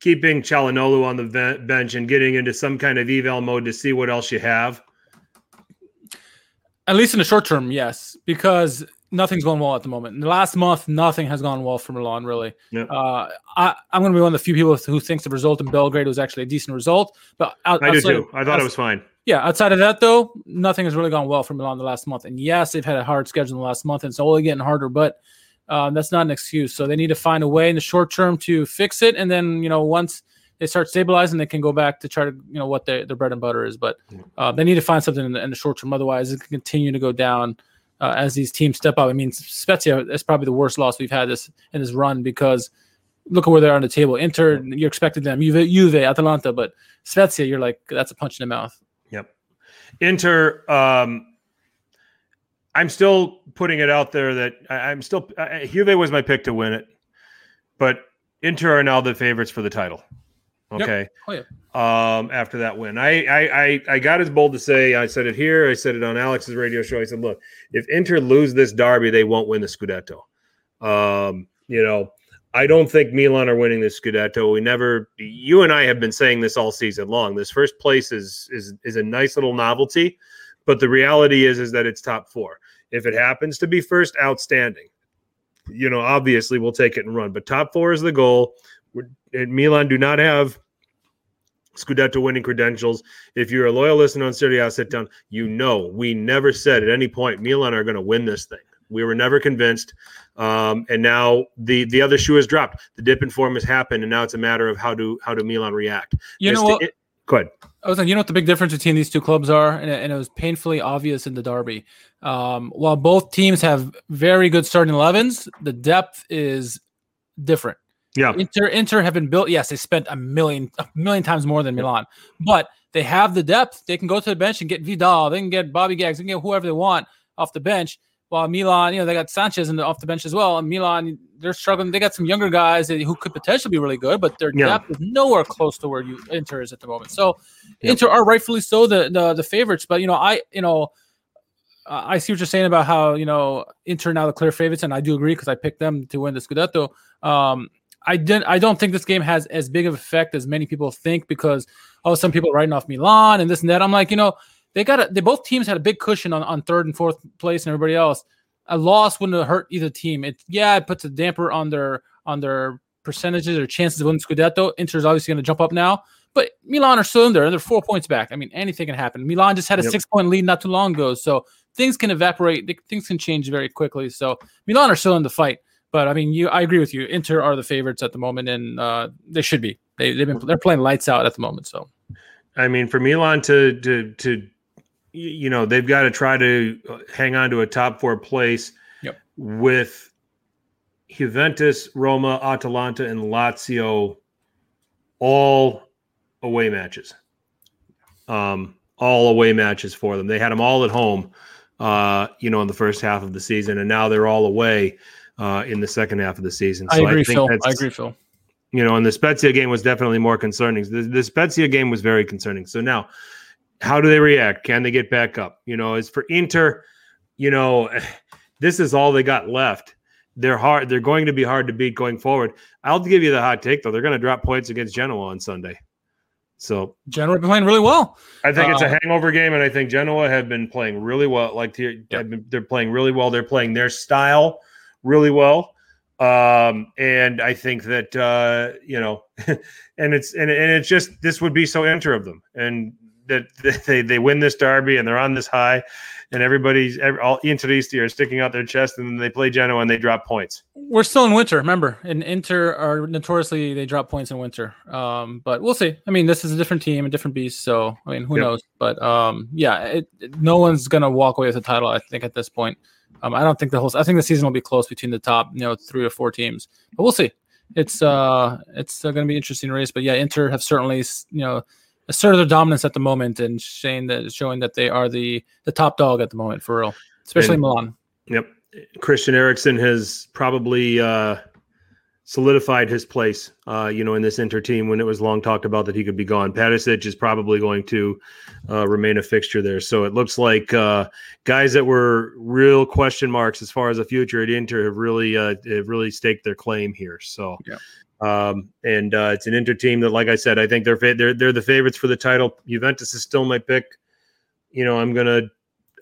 keeping Calhanoglu on the bench and getting into some kind of eval mode to see what else you have? At least in the short term, yes, because nothing's going well at the moment. In the last month, nothing has gone well for Milan, really. Yep. Uh, I, am going to be one of the few people who thinks the result in Belgrade was actually a decent result. But out, I do too. I thought it was fine. Yeah, outside of that, though, nothing has really gone well for Milan the last month. And yes, they've had a hard schedule in the last month, and it's only getting harder. But um, that's not an excuse. So they need to find a way in the short term to fix it, and then you know once they start stabilizing, they can go back to try to you know what their, their bread and butter is. But uh, they need to find something in the, in the short term. Otherwise, it can continue to go down uh, as these teams step up. I mean, Spezia is probably the worst loss we've had this in this run because look at where they're on the table. Inter, you're expecting them, Juve, Juve, Atalanta, but Spezia, you're like that's a punch in the mouth. Yep. Inter, um, I'm still putting it out there that I, am still uh, Juve was my pick to win it, but Inter are now the favorites for the title. Okay. Yep. Oh, yeah. Um, after that win, I, I I I got as bold to say I said it here. I said it on Alex's radio show. I said, look, if Inter lose this derby, they won't win the Scudetto. Um, you know, I don't think Milan are winning the Scudetto. We never. You and I have been saying this all season long. This first place is is is a nice little novelty, but the reality is is that it's top four. If it happens to be first, outstanding. You know, obviously we'll take it and run, but top four is the goal. We're, Milan do not have Scudetto winning credentials. If you're a loyal listener on Serie A, sit down. You know, we never said at any point Milan are going to win this thing. We were never convinced, um, and now the the other shoe has dropped. The dip in form has happened, and now it's a matter of how do how do Milan react. You know what? It, go ahead. I was like, you know what the big difference between these two clubs are, and it, and it was painfully obvious in the derby. Um, while both teams have very good starting 11s, the depth is different. Yeah. Inter Inter have been built. Yes, they spent a million a million times more than Milan, but they have the depth. They can go to the bench and get Vidal. They can get Bobby Gags. They can get whoever they want off the bench. While Milan, you know, they got Sanchez in the, off the bench as well. And Milan, they're struggling. They got some younger guys who could potentially be really good, but their yeah. depth is nowhere close to where you Inter is at the moment. So yep. Inter are rightfully so the, the the favorites. But you know, I you know. I see what you're saying about how you know Inter now the clear favorites, and I do agree because I picked them to win the Scudetto. Um, I didn't. I don't think this game has as big of effect as many people think because oh, some people writing off Milan and this and that. I'm like, you know, they got a, they both teams had a big cushion on, on third and fourth place and everybody else. A loss wouldn't have hurt either team. It yeah, it puts a damper on their on their percentages or chances of winning Scudetto. Inter's obviously going to jump up now, but Milan are still in there and they're four points back. I mean, anything can happen. Milan just had a yep. six point lead not too long ago, so things can evaporate. Things can change very quickly. So Milan are still in the fight. But I mean, you, I agree with you. Inter are the favorites at the moment, and uh, they should be. They, they've been they're playing lights out at the moment. So, I mean, for Milan to to to, you know, they've got to try to hang on to a top four place yep. with Juventus, Roma, Atalanta, and Lazio, all away matches. Um, all away matches for them. They had them all at home, uh, you know, in the first half of the season, and now they're all away. Uh, in the second half of the season. So I agree, I Phil. I agree, Phil. You know, and the Spezia game was definitely more concerning. The, the Spezia game was very concerning. So now, how do they react? Can they get back up? You know, as for Inter, you know, *sighs* this is all they got left. They're hard. They're going to be hard to beat going forward. I'll give you the hot take though. They're going to drop points against Genoa on Sunday. So Genoa been playing really well. I think uh, it's a uh, hangover game, and I think Genoa have been playing really well. Like they're, been, they're playing really well. They're playing their style really well. Um, and I think that uh, you know, *laughs* and it's and, and it's just this would be so Inter of them, and that *laughs* they they win this derby and they're on this high, and everybody's all Interisti are sticking out their chest, and then they play Genoa and they drop points. We're still in winter, remember. And Inter are notoriously they drop points in winter. Um, but we'll see. I mean, this is a different team, a different beast. So I mean, who yep. knows? But um, yeah, it, it, no one's gonna walk away with the title. I think at this point. Um, I don't think the whole. I think the season will be close between the top, you know, three or four teams. But we'll see. It's uh, it's uh, going to be an interesting race. But yeah, Inter have certainly, you know asserted their dominance at the moment and showing that showing that they are the the top dog at the moment for real, especially and, Milan. Yep, Christian Eriksen has probably uh, solidified his place. Uh, you know, in this Inter team when it was long talked about that he could be gone. Perisic is probably going to uh, remain a fixture there. So it looks like uh, guys that were real question marks as far as the future at Inter have really uh, have really staked their claim here. So. Yeah. Um, and uh, it's an Inter team that, like I said, I think they're they're they're the favorites for the title. Juventus is still my pick. You know, I'm gonna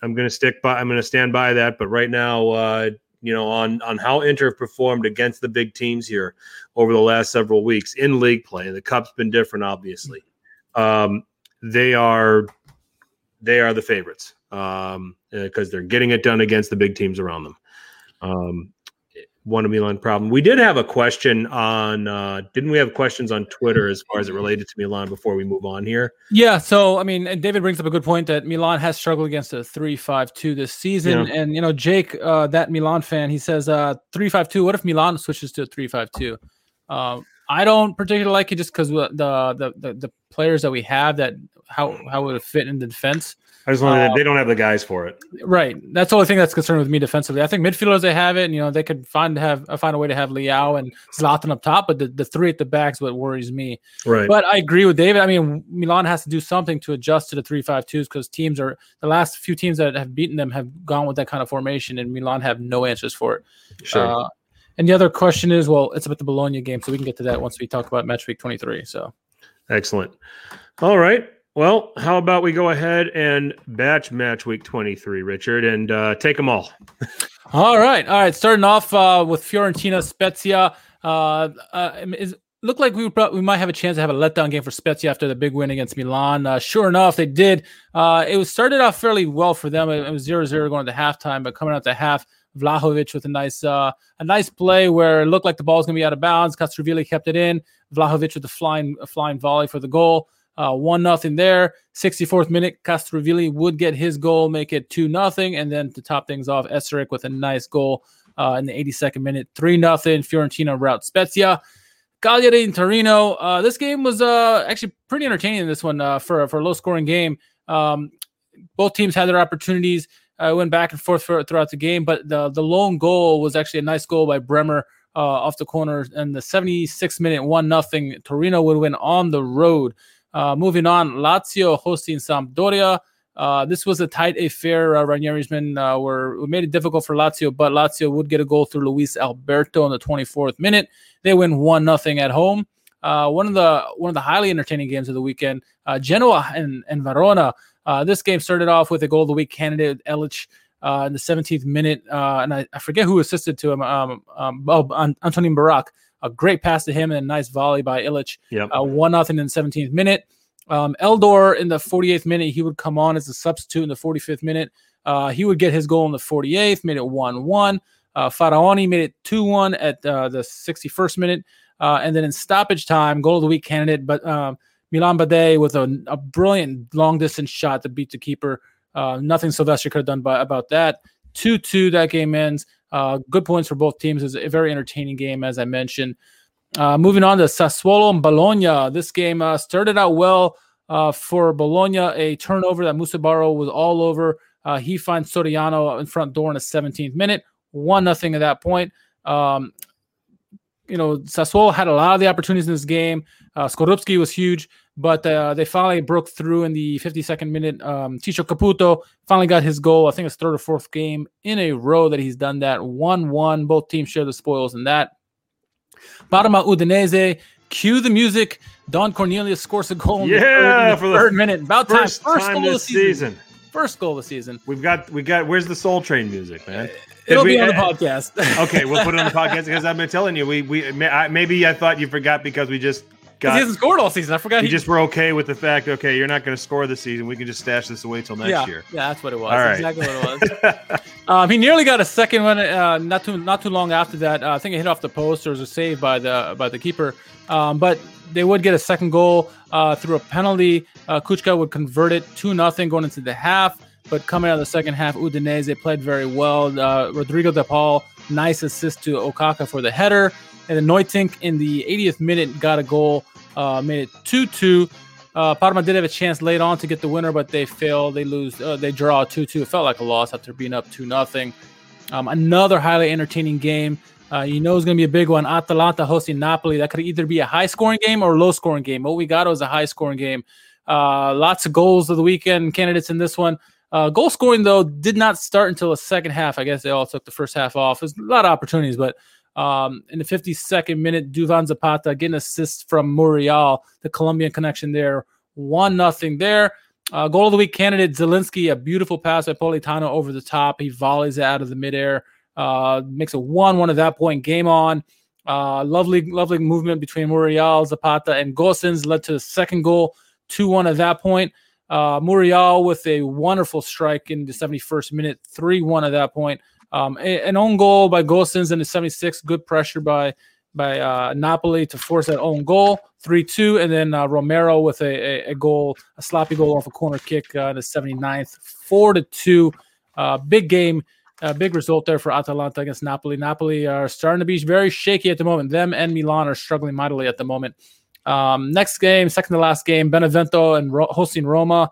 I'm gonna stick by I'm gonna stand by that. But right now, uh, you know, on on how Inter performed against the big teams here over the last several weeks in league play, the cup's been different, obviously. Um, they are they are the favorites because um, they're getting it done against the big teams around them. Um, one Milan problem. We did have a question on, uh, didn't we have questions on Twitter as far as it related to Milan before we move on here? Yeah. So, I mean, David brings up a good point that Milan has struggled against a 3 5 2 this season. Yeah. And, you know, Jake, uh, that Milan fan, he says uh, 3 5 2. What if Milan switches to 3 5 2? Um, I don't particularly like it just because the, the, the the players that we have that how how would it fit in the defense. I just wanted uh, they don't have the guys for it. Right. That's the only thing that's concerned with me defensively. I think midfielders they have it, and you know they could find have uh, find a way to have Leao and Zlatan up top, but the, the three at the back is what worries me. Right. But I agree with David. I mean, Milan has to do something to adjust to the three five twos because teams are the last few teams that have beaten them have gone with that kind of formation, and Milan have no answers for it. Sure. Uh, and the other question is, well, it's about the Bologna game, so we can get to that once we talk about match week twenty three. So. Excellent. All right. Well, how about we go ahead and batch match week 23, Richard, and uh, take them all. all right. All right. Starting off uh, with Fiorentina Spezia. Uh, uh, is, looked like we we might have a chance to have a letdown game for Spezia after the big win against Milan. Uh, sure enough, they did. Uh, it was started off fairly well for them. It, it was 0-0 going to halftime, but coming out to half, Vlahovic with a nice uh, a nice play where it looked like the ball was going to be out of bounds. Castrovilli kept it in. Vlahovic with a flying a flying volley for the goal. Uh, one nothing there. 64th minute, Castrovilli would get his goal, make it two nothing, and then to top things off, Eseric with a nice goal uh, in the 82nd minute, three nothing. Fiorentina route Spezia. Cagliari and Torino. Uh, this game was uh, actually pretty entertaining. This one uh, for for a low scoring game. Um, both teams had their opportunities. Uh, went back and forth for, throughout the game, but the the lone goal was actually a nice goal by Bremer off the corner. And the 76th minute, one nothing. Torino would win on the road. Uh, moving on, Lazio hosting Sampdoria. Uh, this was a tight affair. Uh, Ranieri's men uh, were made it difficult for Lazio, but Lazio would get a goal through Luis Alberto in the 24th minute. They win one nothing at home. Uh, one of the one of the highly entertaining games of the weekend. Uh, Genoa and, and Verona. Uh, this game started off with a goal of the week candidate Ilic uh, in the 17th minute, uh, and I, I, forget who assisted to him. Um, um, oh, Antonin Barak a great pass to him and a nice volley by Ilic. Yep. Uh, one nothing in the 17th minute. Um, Eldor in the 48th minute, he would come on as a substitute in the 45th minute. Uh, he would get his goal in the 48th, made it 1 1. Uh, Faraoni made it 2 1 at uh, the 61st minute. Uh, and then in stoppage time, goal of the week candidate, but um, Milan Badelj with a, a, brilliant long distance shot to beat the keeper. Uh, nothing Silvestri could have done by, about that. 2 2, that game ends. Uh, good points for both teams. It's a very entertaining game, as I mentioned. Uh, moving on to Sassuolo and Bologna. This game uh, started out well uh, for Bologna. A turnover that Musa Barrow was all over. Uh, he finds Soriano in front door in the 17th minute. One nothing at that point. Um, you know, Sassuolo had a lot of the opportunities in this game. Uh, Skorupski was huge, but uh, they finally broke through in the 52nd minute. Um, Caputo finally got his goal. I think it's third or fourth game in a row that he's done that. 1 1. Both teams share the spoils in that. Parma Udinese. Cue the music. Don Cornelius scores a goal in Yeah, the third, for the third minute. About time. First, First time goal of the season. season. First goal of the season. We've got we got where's the Soul Train music, man? It'll we- be on the uh, podcast. okay, we'll put it on the podcast because I've been telling you we we I- maybe I thought you forgot because we just got he hasn't scored all season. I forgot you he just were okay with the fact okay you're not going to score this season we can just stash this away till next yeah, year. Yeah, that's what it was. All right. Exactly what it was. *laughs* um, he nearly got a second one. Uh, not too not too long after that. Uh, I think it hit off the post. There was a save by the by the keeper. Um, but they would get a second goal uh, through a penalty. Uh, Kucka would convert it two nothing going into the half. But coming out of the second half, Udinese played very well. Uh, Rodrigo De Paul, nice assist to Okaka for the header. And then Nuytinck in the 80th minute got a goal, uh, made it 2 2. Uh, Parma did have a chance late on to get the winner, but they fail. They lose. Uh, they draw 2 2. It felt like a loss after being up 2 0. Um, another highly entertaining game. Uh, you know it's going to be a big one. Atalanta hosting Napoli. That could either be a high scoring game or low scoring game. What we got was a high scoring game. Uh, lots of goals of the weekend candidates in this one. Uh, goal scoring, though, did not start until the second half. I guess they all took the first half off. There's a lot of opportunities, but um, in the 52nd minute, Duvan Zapata getting assist from Muriel, the Colombian connection there. One nothing there. Uh, goal of the week candidate Zielinski, a beautiful pass by Politano over the top. He volleys it out of the midair, uh, makes a one-one at that point. Game on. Uh, lovely, lovely movement between Muriel, Zapata, and Gosens led to the second goal, two-one at that point. Uh, Muriel with a wonderful strike in the 71st minute, three-one at that point. Um, an own goal by Gosens in the 76th. Good pressure by by uh, Napoli to force that own goal, three two, and then uh, Romero with a, a, a goal, a sloppy goal off a corner kick uh, in the 79th, four to two. Uh, big game, uh, big result there for Atalanta against Napoli. Napoli are starting to be very shaky at the moment. Them and Milan are struggling mightily at the moment. Um, next game, second to last game, Benevento and Ro- hosting Roma.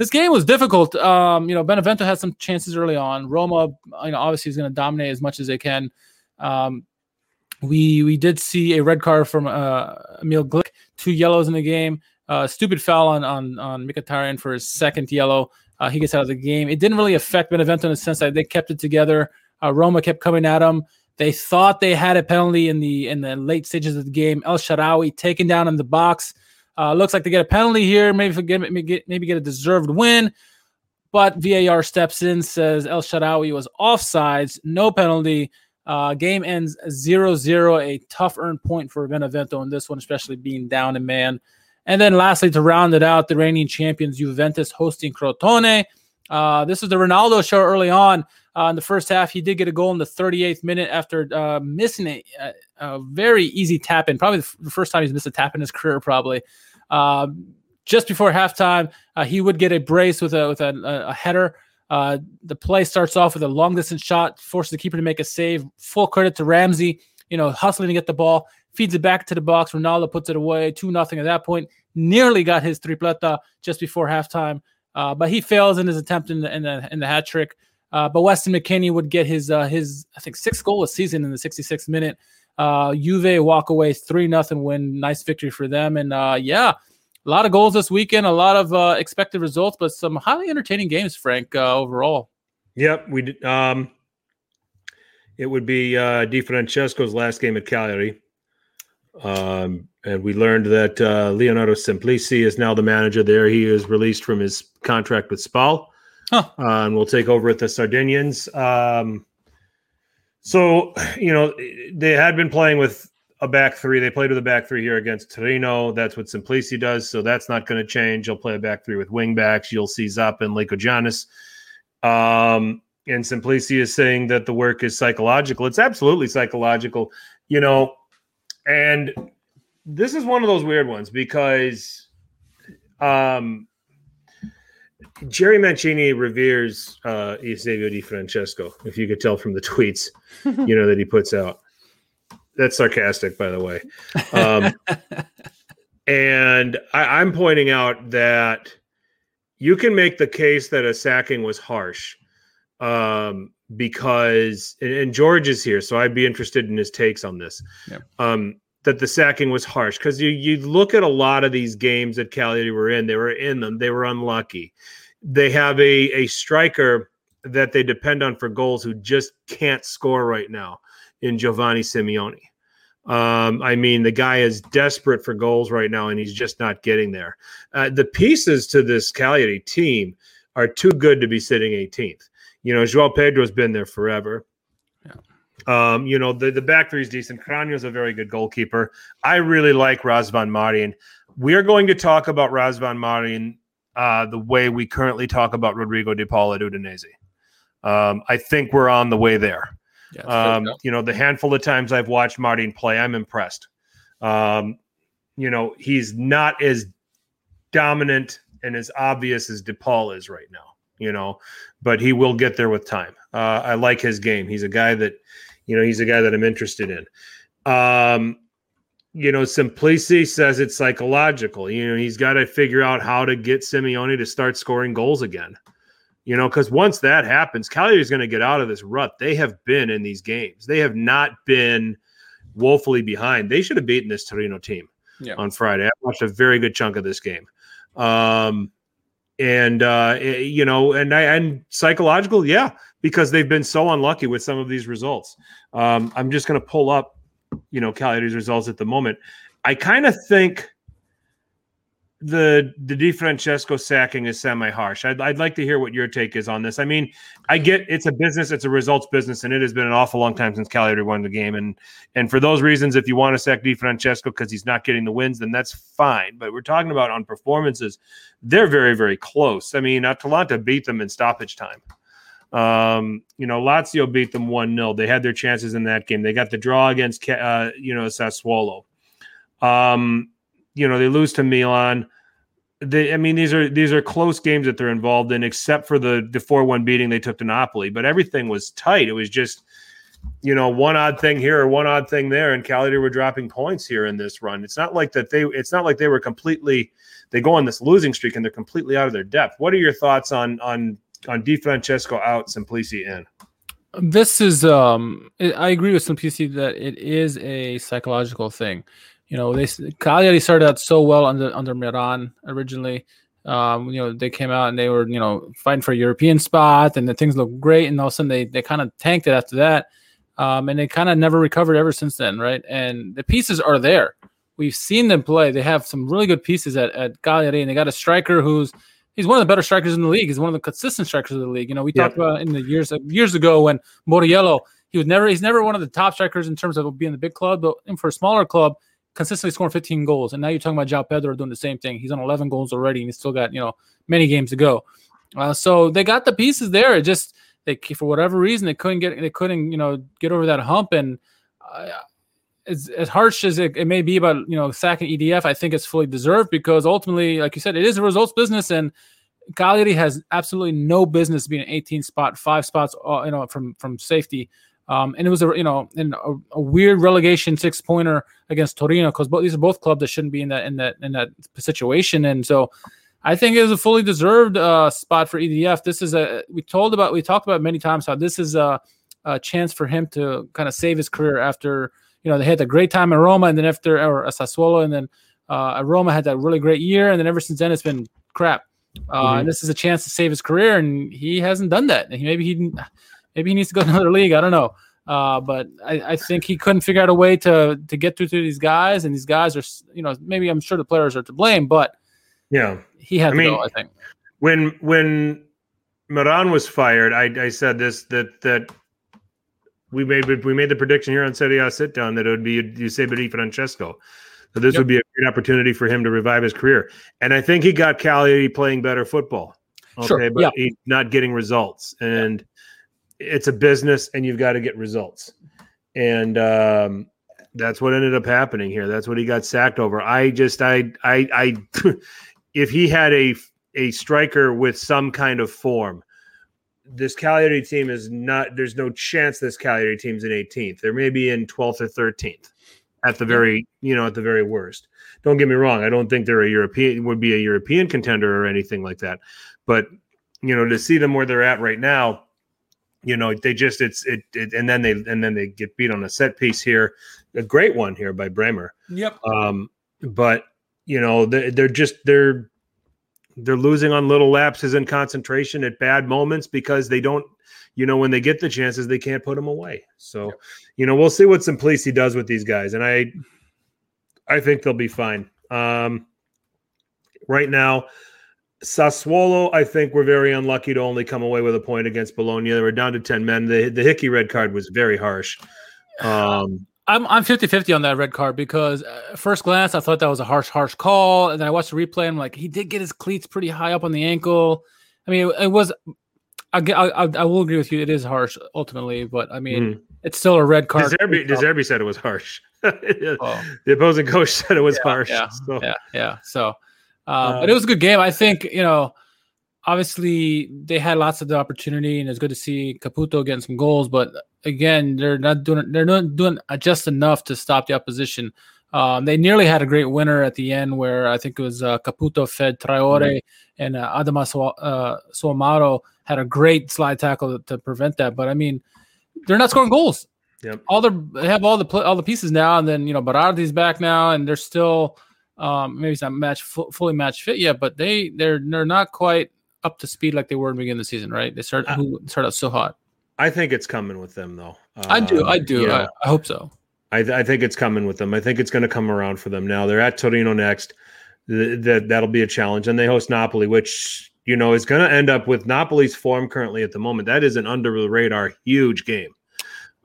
This game was difficult. Um, you know, Benevento had some chances early on. Roma, you know, obviously is going to dominate as much as they can. Um, we we did see a red card from uh, Kamil Glik, two yellows in the game. Uh, stupid foul on on on Mkhitaryan for his second yellow. Uh, he gets out of the game. It didn't really affect Benevento in the sense that they kept it together. Uh, Roma kept coming at them. They thought they had a penalty in the in the late stages of the game. El Shaarawy taken down in the box. Uh, looks like they get a penalty here. Maybe forget maybe get maybe get a deserved win. But VAR steps in, says El Shaarawy was offsides, no penalty. Uh, game ends 0 0, a tough earned point for Benevento in this one, especially being down a man. And then lastly, to round it out, the reigning champions Juventus hosting Crotone. Uh, this is the Ronaldo show early on. Uh, in the first half, he did get a goal in the 38th minute after uh, missing a, a, very easy tap in. Probably the, first time he's missed a tap in his career, probably. Uh, just before halftime, uh, he would get a brace with a with a, a header. Uh, the play starts off with a long distance shot, forces the keeper to make a save. Full credit to Ramsey, you know, hustling to get the ball, feeds it back to the box. Ronaldo puts it away, two nothing at that point. Nearly got his tripleta just before halftime, uh, but he fails in his attempt in the in the, in the hat trick. Uh, but Weston McKennie would get his uh, his I think sixth goal of season in the 66th minute. Uh, Juve walk away three nothing win. Nice victory for them. And uh, yeah, a lot of goals this weekend, a lot of uh, expected results, but some highly entertaining games, Frank, uh, overall. Yep, we did. Um, it would be uh, Di Francesco's last game at Cagliari, um, and we learned that uh, Leonardo Semplici is now the manager there. He is released from his contract with Spal, Huh. uh, and will take over at the Sardinians. Um, so, you know, they had been playing with a back three. They played with a back three here against Torino. That's what Semplici does. So that's not going to change. You'll play a back three with wing backs. You'll see Zappa and Lykogiannis. Um, and Semplici is saying that the work is psychological. It's absolutely psychological, you know. And this is one of those weird ones because um, Jerry Mancini reveres uh, Eusebio Di Francesco, if you could tell from the tweets, *laughs* you know, that he puts out. That's sarcastic, by the way. Um, *laughs* and I, I'm pointing out that you can make the case that a sacking was harsh, um, because and, and George is here, so I'd be interested in his takes on this. Yeah. Um, that the sacking was harsh because you you look at a lot of these games that Cagliari were in, they were in them, they were unlucky. They have a a striker that they depend on for goals who just can't score right now in Giovanni Simeone. Um, I mean, the guy is desperate for goals right now, and he's just not getting there. Uh, the pieces to this Cagliari team are too good to be sitting 18th. You know, Joao Pedro's been there forever. Um, you know, the, the back three is decent. is a very good goalkeeper. I really like Razvan Marin. We are going to talk about Razvan Marin uh, the way we currently talk about Rodrigo De Paul at Udinese. Um, I think we're on the way there. Yeah, Um, you know, the handful of times I've watched Marin play, I'm impressed. Um, you know, he's not as dominant and as obvious as DePaul is right now, you know, but he will get there with time. Uh, I like his game. He's a guy that, you know, he's a guy that I'm interested in. Um, you know, Semplici says it's psychological. You know, he's got to figure out how to get Simeone to start scoring goals again. You know, because once that happens, Cagliari is going to get out of this rut. They have been in these games. They have not been woefully behind. They should have beaten this Torino team Yeah. on Friday. I watched a very good chunk of this game. Um, and uh, eh, you know, and I and psychological, yeah, because they've been so unlucky with some of these results. Um, I'm just going to pull up, you know, Cagliari's results at the moment. I kind of think the the Di Francesco sacking is semi harsh. I'd, I'd like to hear what your take is on this. I mean, I get it's a business, it's a results business, and it has been an awful long time since Cagliari won the game. And and for those reasons, if you want to sack Di Francesco because he's not getting the wins, then that's fine. But we're talking about on performances, they're very very close. I mean, Atalanta beat them in stoppage time. Um, you know, Lazio beat them one 0 They had their chances in that game. They got the draw against uh, you know Sassuolo. Um, you know, they lose to Milan. They, I mean, these are these are close games that they're involved in, except for the the four one beating they took to Napoli. But everything was tight. It was just, you know, one odd thing here or one odd thing there, and Cagliari were dropping points here in this run. It's not like that they. It's not like they were completely. They go on this losing streak and they're completely out of their depth. What are your thoughts on on on Di Francesco out, Semplici in? This is um I agree with Semplici that it is a psychological thing. You know, they Cagliari started out so well under under Maran originally. Um, you know, they came out and they were, you know, fighting for a European spot and the things looked great and all of a sudden they they kind of tanked it after that. Um, and they kind of never recovered ever since then, right? And the pieces are there. We've seen them play. They have some really good pieces at, at Cagliari, and they got a striker who's he's one of the better strikers in the league. He's one of the consistent strikers of the league. You know, we Yeah. talked about in the years years ago when Moriello, he was never he's never one of the top strikers in terms of being the big club, but for a smaller club, consistently scoring 15 goals. And now you're talking about Joao Pedro doing the same thing. He's on 11 goals already, and he's still got you know many games to go. Uh, so they got the pieces there. It just they for whatever reason they couldn't get they couldn't you know get over that hump and. Uh, as, as harsh as it, it may be about you know sacking EDF, I think it's fully deserved because ultimately, like you said, it is a results business, and Cagliari has absolutely no business being an 18 spot, five spots, uh, you know, from from safety. Um, and it was a you know a, a weird relegation six pointer against Torino because these are both clubs that shouldn't be in that in that in that situation. And so I think it is a fully deserved uh, spot for EDF. This is a we told about we talked about many times how this is a, a chance for him to kind of save his career after you know they had a great time in Roma and then after or Sassuolo and then uh, Roma had that really great year and then ever since then it's been crap. Uh, Mhm. And this is a chance to save his career, and he hasn't done that. And he, maybe he maybe he needs to go *laughs* to another league. I don't know. Uh, but I, I think he couldn't figure out a way to to get through to these guys, and these guys are you know maybe I'm sure the players are to blame, but Yeah. he had I to mean, go. I think. when when Maran was fired, I, I said this that that we made we made the prediction here on Serie A sit down that it would be Eusebio Francesco. That this Yep. would be a great opportunity for him to revive his career. And I think he got Cagliari playing better football. Okay, Sure, but yeah. he's not getting results. And it's a business and you've got to get results. And um that's what ended up happening here. That's what he got sacked over. I just I I I *laughs* if he had a a striker with some kind of form, this Cagliari team is not. There's no chance this Cagliari team's in 18th. They're maybe in 12th or 13th, at the very you know at the very worst. Don't get me wrong. I don't think they're a European would be a European contender or anything like that. But you know to see them where they're at right now, you know, they just it's it, it and then they and then they get beat on a set piece here, a great one here by Bremer. Yep. Um, but you know, they're, they're just they're they're losing on little lapses in concentration at bad moments because they don't, you know, when they get the chances, they can't put them away. So, Yep. you know, we'll see what Semplici does with these guys, and I, I think they'll be fine. Um, right now, Sassuolo, I think we're very unlucky to only come away with a point against Bologna. They were down to ten men. The the Hickey red card was very harsh. *sighs* Um, I'm I'm 50-50 on that red card because uh, first glance I thought that was a harsh harsh call, and then I watched the replay. and I'm like, he did get his cleats pretty high up on the ankle. I mean, it, it was. I, get- I, I will agree with you. It is harsh ultimately, but I mean, Mhm. it's still a red card. De Zerbi, Deserbi said it was harsh. *laughs* the Oh. opposing coach said it was harsh. yeah, so. yeah, yeah. So, um, Uh, but it was a good game. I think you know, obviously they had lots of the opportunity, and it's good to see Caputo getting some goals. But again, they're not doing they're not doing just enough to stop the opposition. Um, they nearly had a great winner at the end, where I think it was uh, Caputo fed Traore and uh, Adama Su- uh, Soumaoro had a great slide tackle to, to prevent that. But I mean, they're not scoring goals Yep. all the they have all the pl- all the pieces now, and then you know Berardi's back now, and they're still um, maybe it's not match fu- fully match fit yet, but they they're they're not quite up to speed like they were in the beginning of the season, right? They start Uh, started out so hot. I think it's coming with them though. I do, Uh, I do, yeah. I, I hope so. I, I think it's coming with them. I think it's going to come around for them now. They're at Torino next. Th- That that'll be a challenge, and they host Napoli, which you know is going to end up with Napoli's form currently at the moment. That is an under the radar huge game.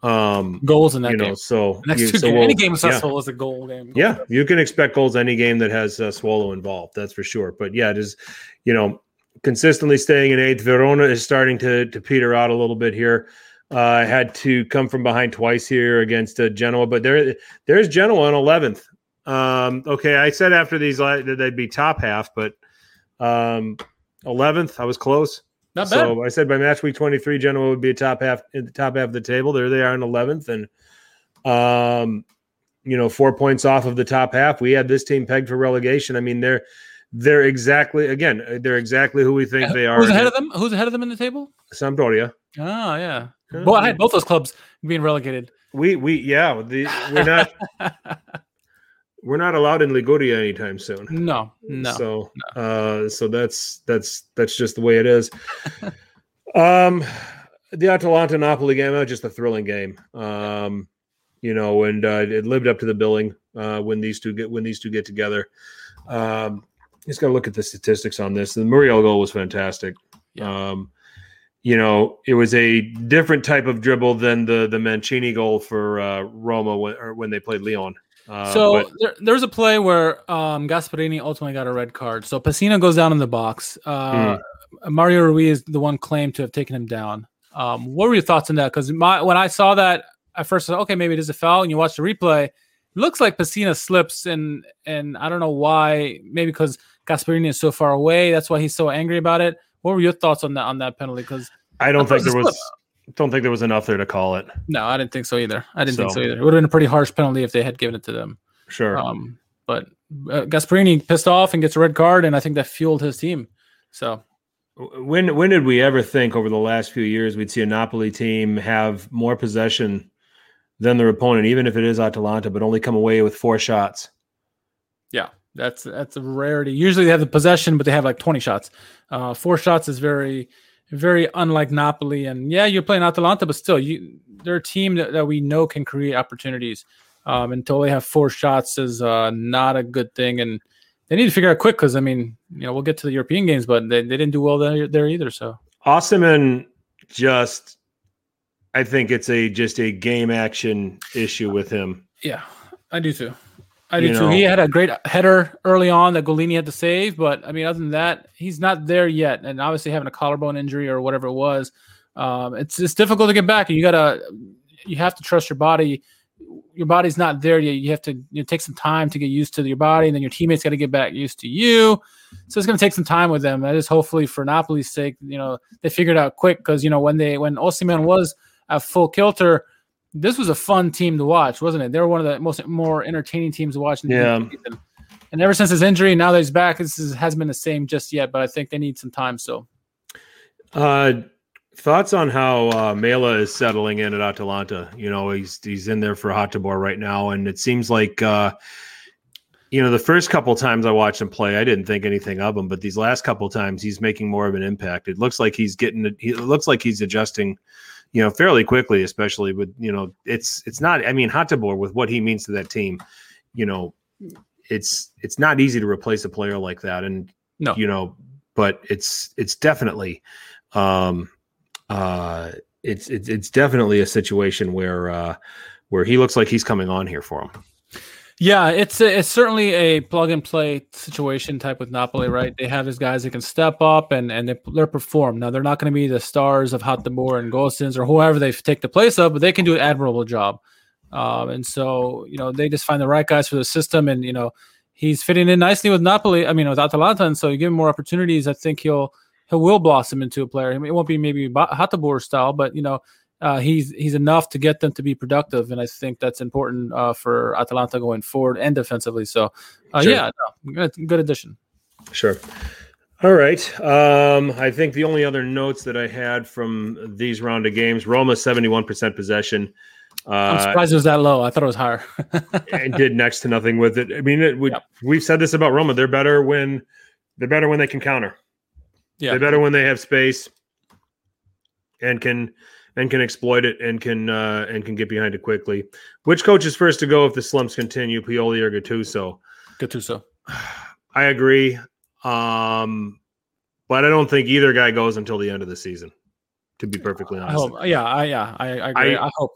Um, Goals in that you know, game. so Next you- two so games, we'll- any game yeah. successful is a goal game. Yeah, you can expect goals any game that has uh, Swallow involved. That's for sure. But yeah, it is, you know, consistently staying in eighth. Verona is starting to to peter out a little bit here. Uh, had to come from behind twice here against uh, Genoa, but there there's Genoa on eleventh. Um, okay, I said after these that they'd be top half, but um, eleventh, I was close. not bad. So I said by match week 23, Genoa would be a top half in the top half of the table. There they are in 11th. And, um, you know, four points off of the top half. We had this team pegged for relegation. I mean, they're, they're exactly, again, they're exactly who we think they are. Who's ahead of them? Who's ahead of them in the table? Sampdoria. Oh yeah. Well, I had both those clubs being relegated. We, we, yeah, the, we're not, *laughs* we're not allowed in Liguria anytime soon. no, no. So, uh, so that's that's that's just the way it is. *laughs* um, the Atalanta Napoli game, uh, just a thrilling game. Um, you know, and uh, it lived up to the billing uh, when these two get when these two get together. Um, just got to look at the statistics on this. The Muriel goal was fantastic. Um, you know, it was a different type of dribble than the the Mancini goal for uh, Roma when, or when they played Leon. Uh, so but- there, there's a play where um, Gasperini ultimately got a red card. So Pessina goes down in the box. Uh, Hmm. Mario Ruiz, is the one claimed to have taken him down. Um, what were your thoughts on that? Because my when I saw that, I first thought, okay, maybe it is a foul. And you watch the replay, looks like Pessina slips, and and I don't know why. Maybe because Gasperini is so far away. That's why he's so angry about it. What were your thoughts on that on that penalty? Because I don't I think there was. Don't think there was enough there to call it. no, I didn't think so either. I didn't think so So- either. It would have been a pretty harsh penalty if they had given it to them. Sure. Um, but uh, Gasperini pissed off and gets a red card, and I think that fueled his team. So when when did we ever think over the last few years we'd see a Napoli team have more possession than their opponent, even if it is Atalanta, but only come away with four shots? yeah, that's that's a rarity. Usually they have the possession, but they have like twenty shots. Uh, four shots is very very unlike Napoli. And yeah, you're playing Atalanta, but still, you they're a team that, that we know can create opportunities. Um, until they have four shots is uh, not a good thing, and they need to figure out quick because I mean, you know, we'll get to the European games, but they, they didn't do well there, there either. So Osman just, I think it's a just a game action issue with him. Yeah, I do too. I do You too. know- He had a great header early on that Gollini had to save, but I mean, other than that, he's not there yet. And obviously, having a collarbone injury or whatever it was, um, it's it's difficult to get back. And you gotta, you have to trust your body. Your body's not there yet. You have to you know, take some time to get used to your body, and then your teammates got to get back used to you. So it's going to take some time with them. That is hopefully for Napoli's sake. You know, they figured out quick because you know when they when Osimhen was at full kilter, this was a fun team to watch, wasn't it? They were one of the most more entertaining teams to watch. In the Yeah. season. And ever since his injury, now that he's back, this is, hasn't been the same just yet. But I think they need some time. So Uh, Thoughts on how uh, Maehle is settling in at Atalanta? You know, he's he's in there for Hateboer right now, and it seems like uh, you know the first couple times I watched him play, I didn't think anything of him, but these last couple times he's making more of an impact. It looks like he's getting it. It looks like he's adjusting, you know, fairly quickly, especially with you know, it's it's not. I mean, Hateboer with what he means to that team, you know, it's it's not easy to replace a player like that, and No. you know, but it's it's definitely. Um, uh, it's it's it's definitely a situation where uh, where he looks like he's coming on here for him. Yeah, it's a, it's certainly a plug and play situation type with Napoli, right? They have these guys that can step up and and they they perform. Now they're not going to be the stars of Hateboer and Gosens or whoever they take the place of, but they can do an admirable job. Um, and so you know they just find the right guys for the system, and you know he's fitting in nicely with Napoli. I mean with Atalanta, and so you give him more opportunities. I think he'll he will blossom into a player. I mean, it won't be maybe Ba- style, but you know uh, he's he's enough to get them to be productive, and I think that's important uh, for Atalanta going forward and defensively. So, uh, Sure. yeah, no, good, good addition. Sure. All right. Um, I think the only other notes that I had from these round of games, Roma seventy one percent possession. I'm Uh, surprised it was that low. I thought it was higher. *laughs* and did next to nothing with it. I mean, it, we, Yep. we've said this about Roma. They're better when they're better when they can counter. yeah, They're better when they have space and can and can exploit it and can uh, and can get behind it quickly. Which coach is first to go if the slumps continue, Pioli or Gattuso? Gattuso. *sighs* I agree, um, but I don't think either guy goes until the end of the season. To be perfectly I honest, hope. Yeah, I yeah, I, I agree. I, I- hope.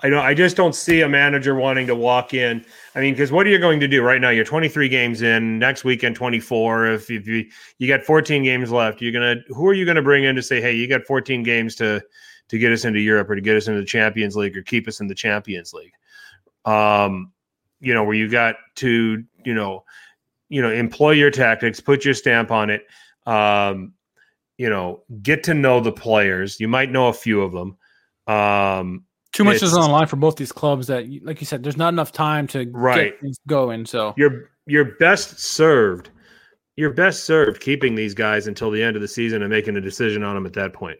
I know I just don't see a manager wanting to walk in. I mean, because what are you going to do right now? You're 23 games in. Next weekend, 24. If, if you you got 14 games left, you're gonna who are you going to bring in to say, hey, you got 14 games to to get us into Europe or to get us into the Champions League or keep us in the Champions League? Um, you know, where you got to you know, you know, employ your tactics, put your stamp on it. Um, you know, get to know the players. You might know a few of them. Um, Too much is on the line for both these clubs. That, like you said, there's not enough time to Right. get things going. So, you're you're best served you're best served keeping these guys until the end of the season and making a decision on them at that point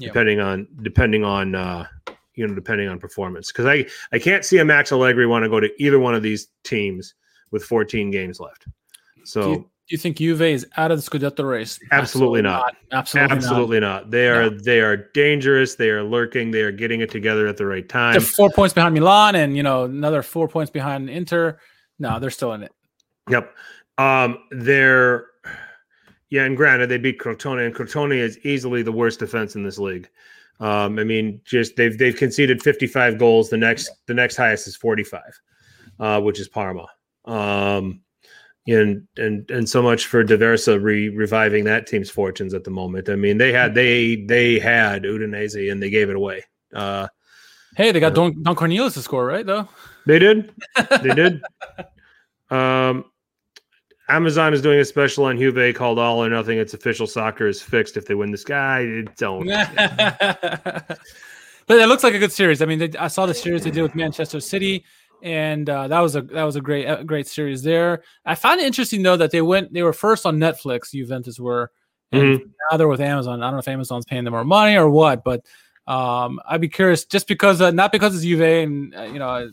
depending on depending on uh you know depending on performance because i i can't see a max allegri want to go to either one of these teams with 14 games left so do you, do you think Juve is out of the Scudetto race? Absolutely not. Absolutely, absolutely not. they are they are dangerous they are lurking they are getting it together at the right time They're four points behind Milan, and you know another four points behind Inter. No, they're still in it. Yep. Um, they're yeah, and granted they beat Crotone, and Crotone is easily the worst defense in this league. Um, I mean, just they've they've conceded 55 goals. The next the next highest is 45, uh, which is Parma. Um, and and and so much for D'Aversa re- reviving that team's fortunes at the moment. I mean, they had they they had Udinese and they gave it away. Uh, Hey, they got Don, Don Cornelius to score, right? Though. they did. *laughs* They did. *laughs* Um, Amazon is doing a special on Juve called All or Nothing. It's official soccer is fixed if they win this guy. Don't. *laughs* but it looks like a good series. I mean, they, I saw the series they did with Manchester City, and uh, that was a that was a great a great series there. I found it interesting though that they went they were first on Netflix. Juventus were, and now they're with Amazon. I don't know if Amazon's paying them more money or what, but um, I'd be curious just because uh, not because it's Juve and uh, you know. I,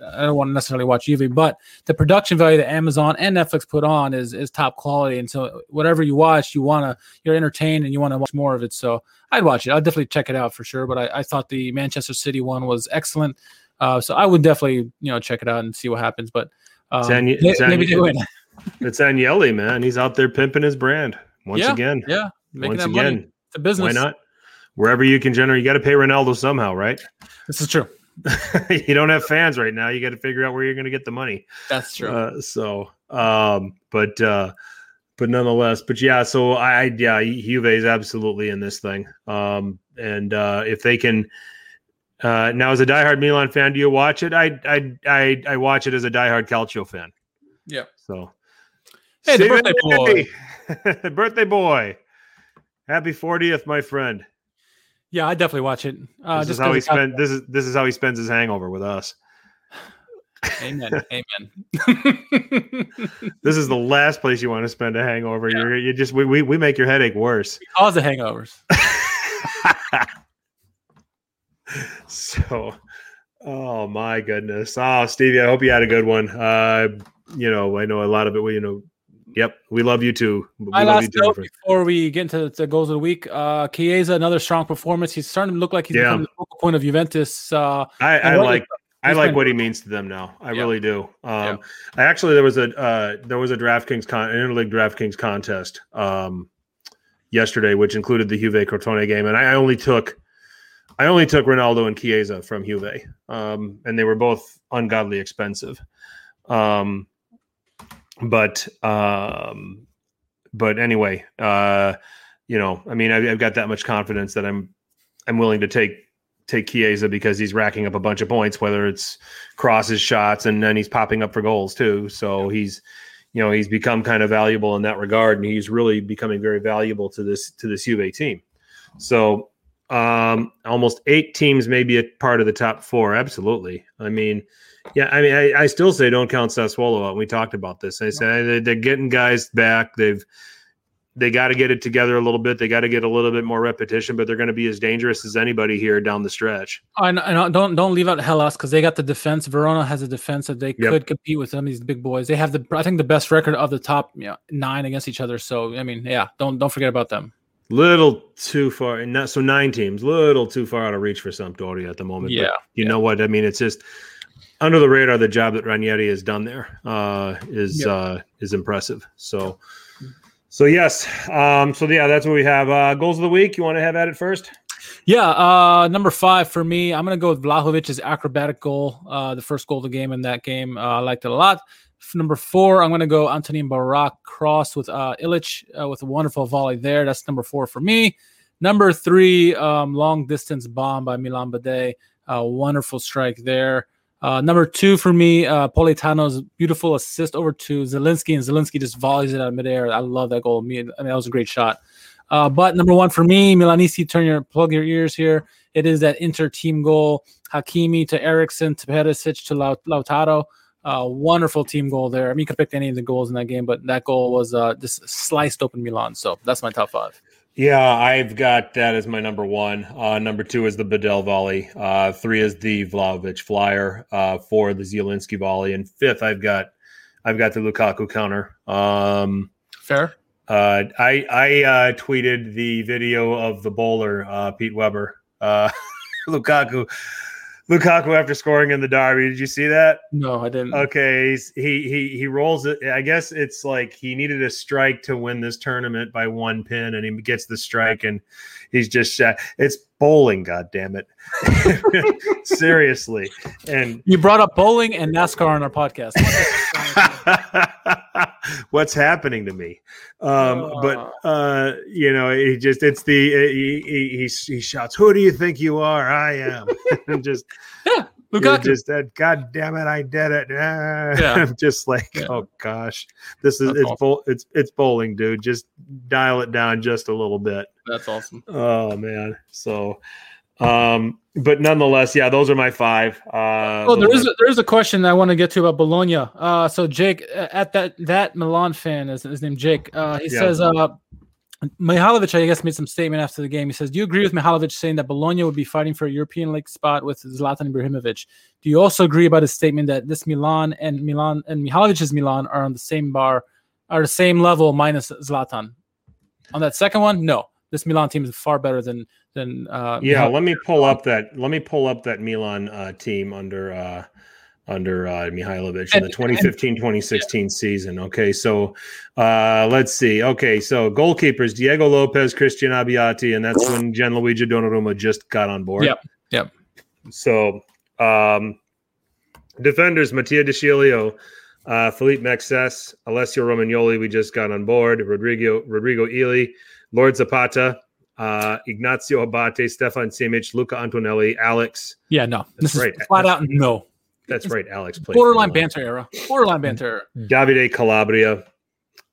I don't want to necessarily watch Juve, but the production value that Amazon and Netflix put on is is top quality, and so whatever you watch, you want to you're entertained and you want to watch more of it. So I'd watch it. I'd definitely check it out for sure. But I, I thought the Manchester City one was excellent. Uh, so I would definitely, you know, check it out and see what happens. But um, It's An- may- it's maybe An- they win. *laughs* It's Agnelli, man. He's out there pimping his brand once Yeah, again. Yeah, making once that again. money. It's a business. Why not? Wherever you can generate, you got to pay Ronaldo somehow, right? This is true. *laughs* you don't have fans right now. You got to figure out where you're going to get the money. That's true. Uh, so, um, but uh, but nonetheless, but yeah. So I, I yeah, Juve is absolutely in this thing. Um, and uh, if they can, uh, now as a diehard Milan fan, do you watch it? I I I, I watch it as a diehard Calcio fan. yeah. So, Hey, the birthday Day. *laughs* birthday boy, happy fortieth, my friend. Yeah, I definitely watch it. Uh, this is how he spend. This is this is how he spends his hangover with us. Amen. *laughs* Amen. this is the last place you want to spend a hangover. Yeah. You're, you just we, we we make your headache worse. We cause the hangovers. *laughs* so, oh my goodness. Oh, Stevie, I hope you had a good one. Uh, you know, I know a lot of it. You know, yep, we love you too. We My last note before we get into the goals of the week, uh, Chiesa, another strong performance. He's starting to look like he's Yeah. become the focal point of Juventus. Uh, I, I like I like what he means to them now. I Yeah. really do. Um, Yeah. I actually there was a uh, there was a DraftKings con an interleague DraftKings contest um, yesterday, which included the Juve Crotone game, and I only took I only took Ronaldo and Chiesa from Juve, um, and they were both ungodly expensive. Um, but um, but anyway, uh, you know, I mean, I've, I've got that much confidence that I'm I'm willing to take take Chiesa because he's racking up a bunch of points, whether it's crosses, shots, and then he's popping up for goals too. So he's, you know, he's become kind of valuable in that regard, and he's really becoming very valuable to this to this Juve team. So um, almost eight teams may be a part of the top four. Absolutely. I mean, yeah, I mean, I, I still say don't count Sassuolo out. We talked about this. I said they- they're getting guys back. They've they got to get it together a little bit. They got to get a little bit more repetition, but they're going to be as dangerous as anybody here down the stretch. and, and uh, don't don't leave out Hellas because they got the defense. Verona has a defense that they Yep. could compete with some of these big boys. They have the I think the best record of the top you know, nine against each other. So I mean, yeah, don't don't forget about them. Little too far, and not so nine teams. Little too far out of reach for Sampdoria at the moment. but Yeah, you yeah. know what? I mean, it's just under the radar. The job that Ranieri has done there uh, is Yep. uh, is impressive. So, so yes. Um, so yeah, that's what we have. Uh, goals of the week. You want to have at it first? Yeah, uh, number five for me, I'm gonna go with Vlahovic's acrobatic goal, uh, the first goal of the game in that game. Uh, I liked it a lot. Number four, I'm gonna go Antonin Barak cross with uh, Ilic uh, with a wonderful volley there. That's number four for me. Number three, um, long distance bomb by Milan Badelj, uh, wonderful strike there. Uh, number two for me, uh, Politano's beautiful assist over to Zielinski, and Zielinski just volleys it out of midair. I love that goal. I mean, that was a great shot. Uh, but number one for me, Milanisti, turn your plug your ears here. It is that inter team goal. Hakimi to Eriksen to Perisic to Lau- Lautaro. Uh, wonderful team goal there. I mean, you could pick any of the goals in that game, but that goal was uh, just sliced open Milan. So that's my top five. Yeah, I've got that as my number one. Uh, number two is the Badelj volley. Uh, three is the Vlahovic flyer. Uh, four the Zielinski volley, and fifth I've got I've got the Lukaku counter. Um, Fair. uh, I I uh, tweeted the video of the bowler uh, Pete Weber uh, *laughs* Lukaku Lukaku after scoring in the derby. Did you see that? No, I didn't. Okay, he's, he he he rolls it. I guess it's like he needed a strike to win this tournament by one pin, and he gets the strike, and he's just shot. It's bowling, god damn it! *laughs* Seriously, and You brought up bowling and NASCAR on our podcast. *laughs* *laughs* what's happening to me? Um, but uh, you know, he just it's the he, he he he shouts, "Who do you think you are? I am," *laughs* and just yeah, Lukaku. just that god damn it i did it Ah. *laughs* Yeah. i'm just like Yeah. oh gosh this is That's it's awesome. it's it's bowling dude just dial it down just a little bit That's awesome. oh man so um but nonetheless yeah those are my five uh Oh, there is a, there is a question I want to get to about Bologna. Uh, so Jake, at that that Milan fan is his name Jake. Uh, he Yeah. says, uh, Mihajlovic, I guess, made some statement after the game. He says, "Do you agree with Mihajlovic saying that Bologna would be fighting for a European League spot with Zlatan Ibrahimovic? Do you also agree about his statement that this Milan and Milan and Mihajlovic's Milan are on the same bar, are the same level minus Zlatan? On that second one, no. This Milan team is far better than than. Uh, yeah let me pull up that let me pull up that milan uh team under uh under uh Mihajlovic in the And- and- 2015-2016 season. Okay, so uh let's see. Okay, so goalkeepers Diego Lopez, Christian Abbiati, and that's when Gianluigi Donnarumma just got on board. Yep, yep. So um defenders Mattia De Sciglio, uh Philippe Mexes, Alessio Romagnoli, we just got on board, Rodrigo Rodrigo Ely, Lord Zapata, uh Ignazio Abate, Stefan Simic, Luca Antonelli, Alex. yeah, no. This is right. flat out no. That's right, Alex played. Borderline for Milan. banter era. Borderline banter era. Davide Calabria,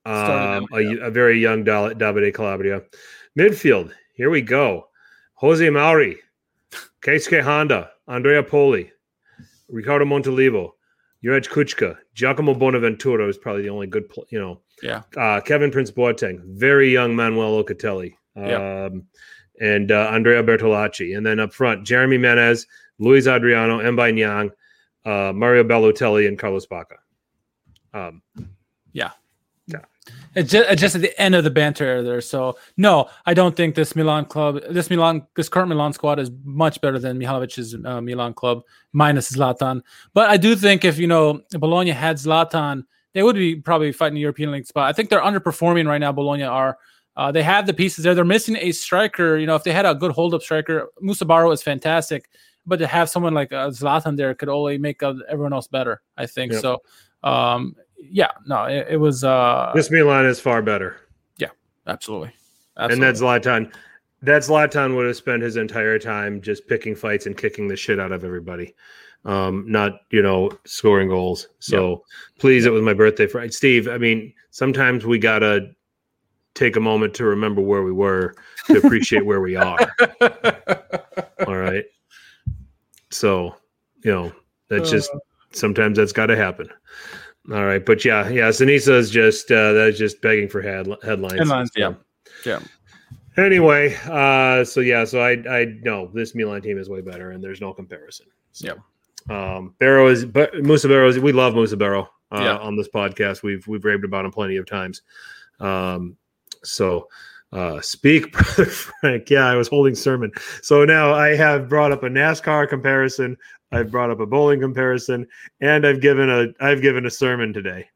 um, a, a very young Dal- Davide Calabria. Midfield, here we go. Jose Mauri, Keisuke Honda, Andrea Poli, Riccardo Montolivo, Juraj Kucka, Giacomo Bonaventura is probably the only good, pl- you know, Yeah. uh, Kevin Prince Boateng, very young Manuel Locatelli, Yeah. um, and uh, Andrea Bertolacci. And then up front, Jeremy Menez, Luis Adriano, M'Baye Niang, uh, Mario Balotelli, and Carlos Bacca. Um, It's just, it's just at the end of the banter there. So no, I don't think this Milan club, this Milan, this current Milan squad is much better than Mihajlovic's uh, Milan club minus Zlatan. But I do think if you know Bologna had Zlatan, they would be probably fighting the European League spot. I think they're underperforming right now. Bologna are. Uh, they have the pieces there. They're missing a striker. You know, if they had a good hold up striker, Musa Barrow is fantastic. But to have someone like uh, Zlatan there could only make uh, everyone else better. I think Yep. so. Um, yeah, no, it, it was uh, this Milan is far better. Yeah, absolutely, And absolutely. that's Zlatan. That Zlatan would have spent his entire time just picking fights and kicking the shit out of everybody. Um, not, you know, scoring goals. So please, it was my birthday Friday. Steve, I mean, sometimes we gotta take a moment to remember where we were to appreciate where we are. *laughs* All right. So, you know, that's just sometimes that's got to happen. All right, but yeah, yeah, Sinisa is just uh, that's just begging for head, headlines. Headlines, yeah. Yeah. Anyway, uh, so yeah, so I I know this Milan team is way better, and there's no comparison. So, Um, Barrow is, but Musa Barrow is. We love Musa Barrow uh, Yeah. on this podcast. We've we've raved about him plenty of times. Um, so uh, speak, *laughs* brother Frank. Yeah, I was holding sermon. So now I have brought up a NASCAR comparison. I've brought up a bowling comparison, and I've given a I've given a sermon today.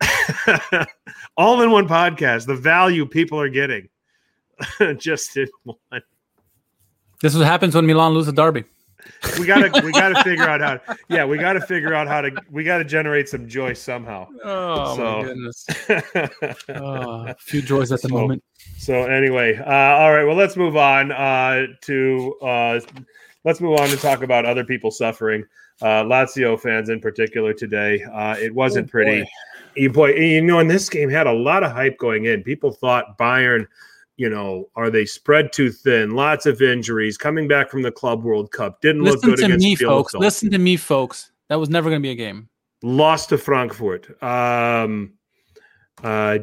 *laughs* All in one podcast. The value people are getting *laughs* just in one. This is what happens when Milan loses a derby. We gotta we gotta figure out how. To, yeah, we gotta figure out how to. We gotta generate some joy somehow. Oh So- my goodness! Oh, *laughs* a few joys at the So- moment. so anyway, uh, all right. Well, let's move on uh, to uh, let's move on to talk about other people suffering. Uh, Lazio fans in particular today. Uh, it wasn't Oh, pretty. boy. You boy, you know, and this game had a lot of hype going in. People thought Bayern, you know, are they spread too thin? Lots of injuries coming back from the Club World Cup. Didn't look good. Listen to against me, folks. Listen to me, folks. That was never going to be a game. lost to Frankfurt. Um, uh,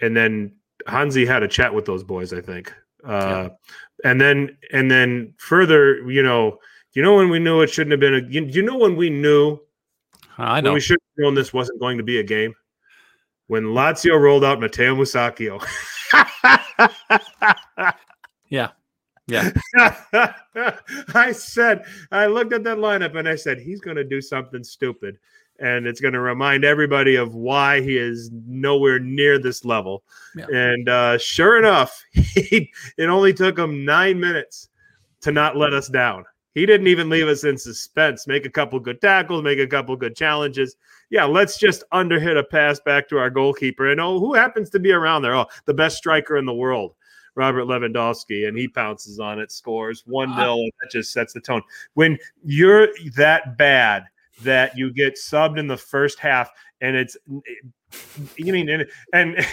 and then Hansi had a chat with those boys, I think. Uh, and then and then further, you know, you know when we knew it shouldn't have been a. You, you know when we knew I know. we should have known this wasn't going to be a game when Lazio rolled out Matteo Musacchio. *laughs* yeah, yeah. *laughs* I said, I looked at that lineup and I said, he's going to do something stupid. And it's going to remind everybody of why he is nowhere near this level. Yeah. And uh, sure enough, *laughs* he, it only took him nine minutes to not let us down. He didn't even leave us in suspense. Make a couple good tackles, make a couple good challenges. Yeah, let's just underhit a pass back to our goalkeeper. And oh, who happens to be around there? Oh, the best striker in the world. Robert Lewandowski, and he pounces on it, scores 1 ah. 0. and that just sets the tone. When you're that bad that you get subbed in the first half, and it's, you mean, and, and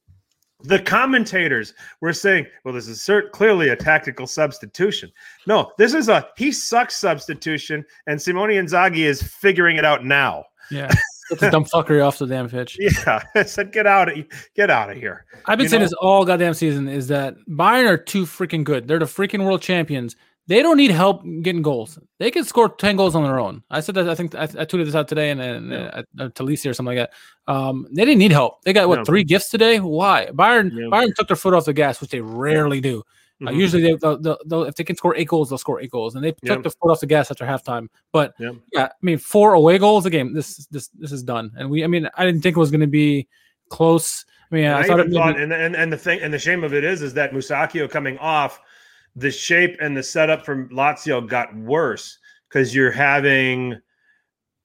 *laughs* the commentators were saying, well, this is cert- clearly a tactical substitution. No, this is a he sucks substitution, and Simone Inzaghi is figuring it out now. Yeah. *laughs* Get the dumb fuckery off the damn pitch. Yeah, *laughs* I said, get out of get out of here. I've been You saying know- this all goddamn season is that Bayern are too freaking good. They're the freaking world champions. They don't need help getting goals. They can score 10 goals on their own. I said that, I think I, I tweeted this out today and, and Yeah. uh, to Lisa or something like that. Um, they didn't need help. They got what No. three gifts today? Why? Bayern Yeah. Bayern took their foot off the gas, which they rarely do. Uh, Mhm. usually, they, they'll, they'll, they'll, if they can score eight goals, they'll score eight goals, and they Yeah. took the foot off the gas after halftime. But Yeah. yeah, I mean, four away goals a game. This this this is done, and we. I mean, I didn't think it was going to be close. I mean, And I, I, thought even thought, and, and and the thing, and the shame of it is, is that Musacchio coming off, the shape and the setup from Lazio got worse because you're having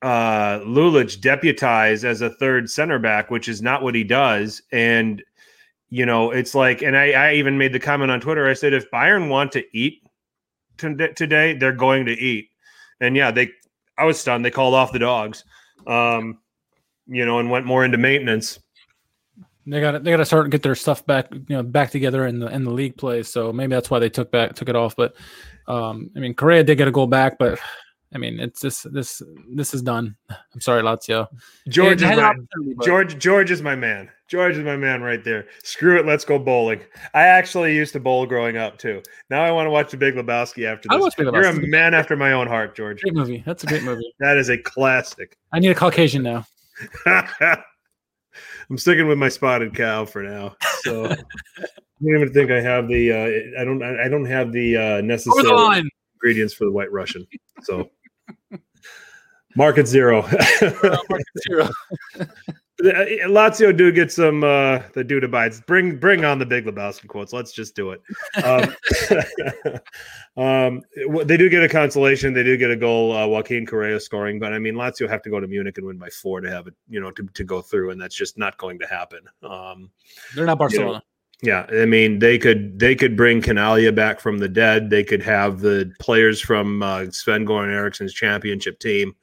uh Lulic deputized as a third center back, which is not what he does, and you know it's like, and I, I even made the comment on Twitter. I said, if Bayern want to eat to, today, they're going to eat, and yeah, they. I was stunned. They called off the dogs, um, you know, and went more into maintenance. They got they got to start and get their stuff back, you know, back together in the in the league play. So maybe that's why they took back took it off. But um, I mean, Correa did get a goal back, but I mean, it's just this this is done. I'm sorry, Lazio. George is my, but- George George is my man. George is my man right there. Screw it, let's go bowling. I actually used to bowl growing up too. Now I want to watch the Big Lebowski after I this. watch Big You're a man after my own heart, George. Great movie. That's a great movie. *laughs* That is a classic. I need a Caucasian now. *laughs* I'm sticking with my spotted cow for now. So *laughs* I don't even think I have the uh, I don't I don't have the uh, necessary the ingredients for the white Russian. So market zero. *laughs* Zero. *laughs* Uh, Lazio do get some uh the dude abides. Bring bring on the big Lebowski quotes. Let's just do it. Um, *laughs* um they do get a consolation. They do get a goal, uh, Joaquin Correa scoring, but I mean Lazio have to go to Munich and win by four to have it, you know, to, to go through, and that's just not going to happen. Um They're not Barcelona. yeah, I mean they could they could bring Chinaglia back from the dead. They could have the players from uh, Sven Goran Eriksson's championship team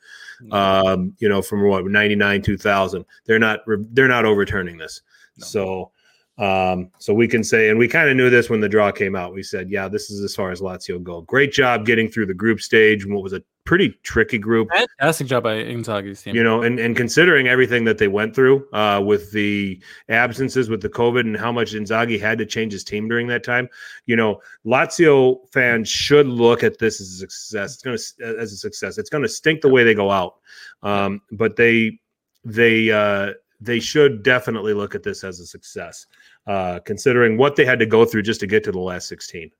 um, you know, from what 99, 2000. They're not, they're not overturning this. No. So, um, so we can say, and we kind of knew this when the draw came out. We said, yeah, this is as far as Lazio go. Great job getting through the group stage, and what was a pretty tricky group, Fantastic job by Inzaghi's team. you know, and, and considering everything that they went through uh, with the absences, with the COVID, and how much Inzaghi had to change his team during that time, you know, Lazio fans should look at this as a success. It's going to as a success. It's going to stink the way they go out, um, but they they uh, they should definitely look at this as a success, uh, considering what they had to go through just to get to the last sixteen.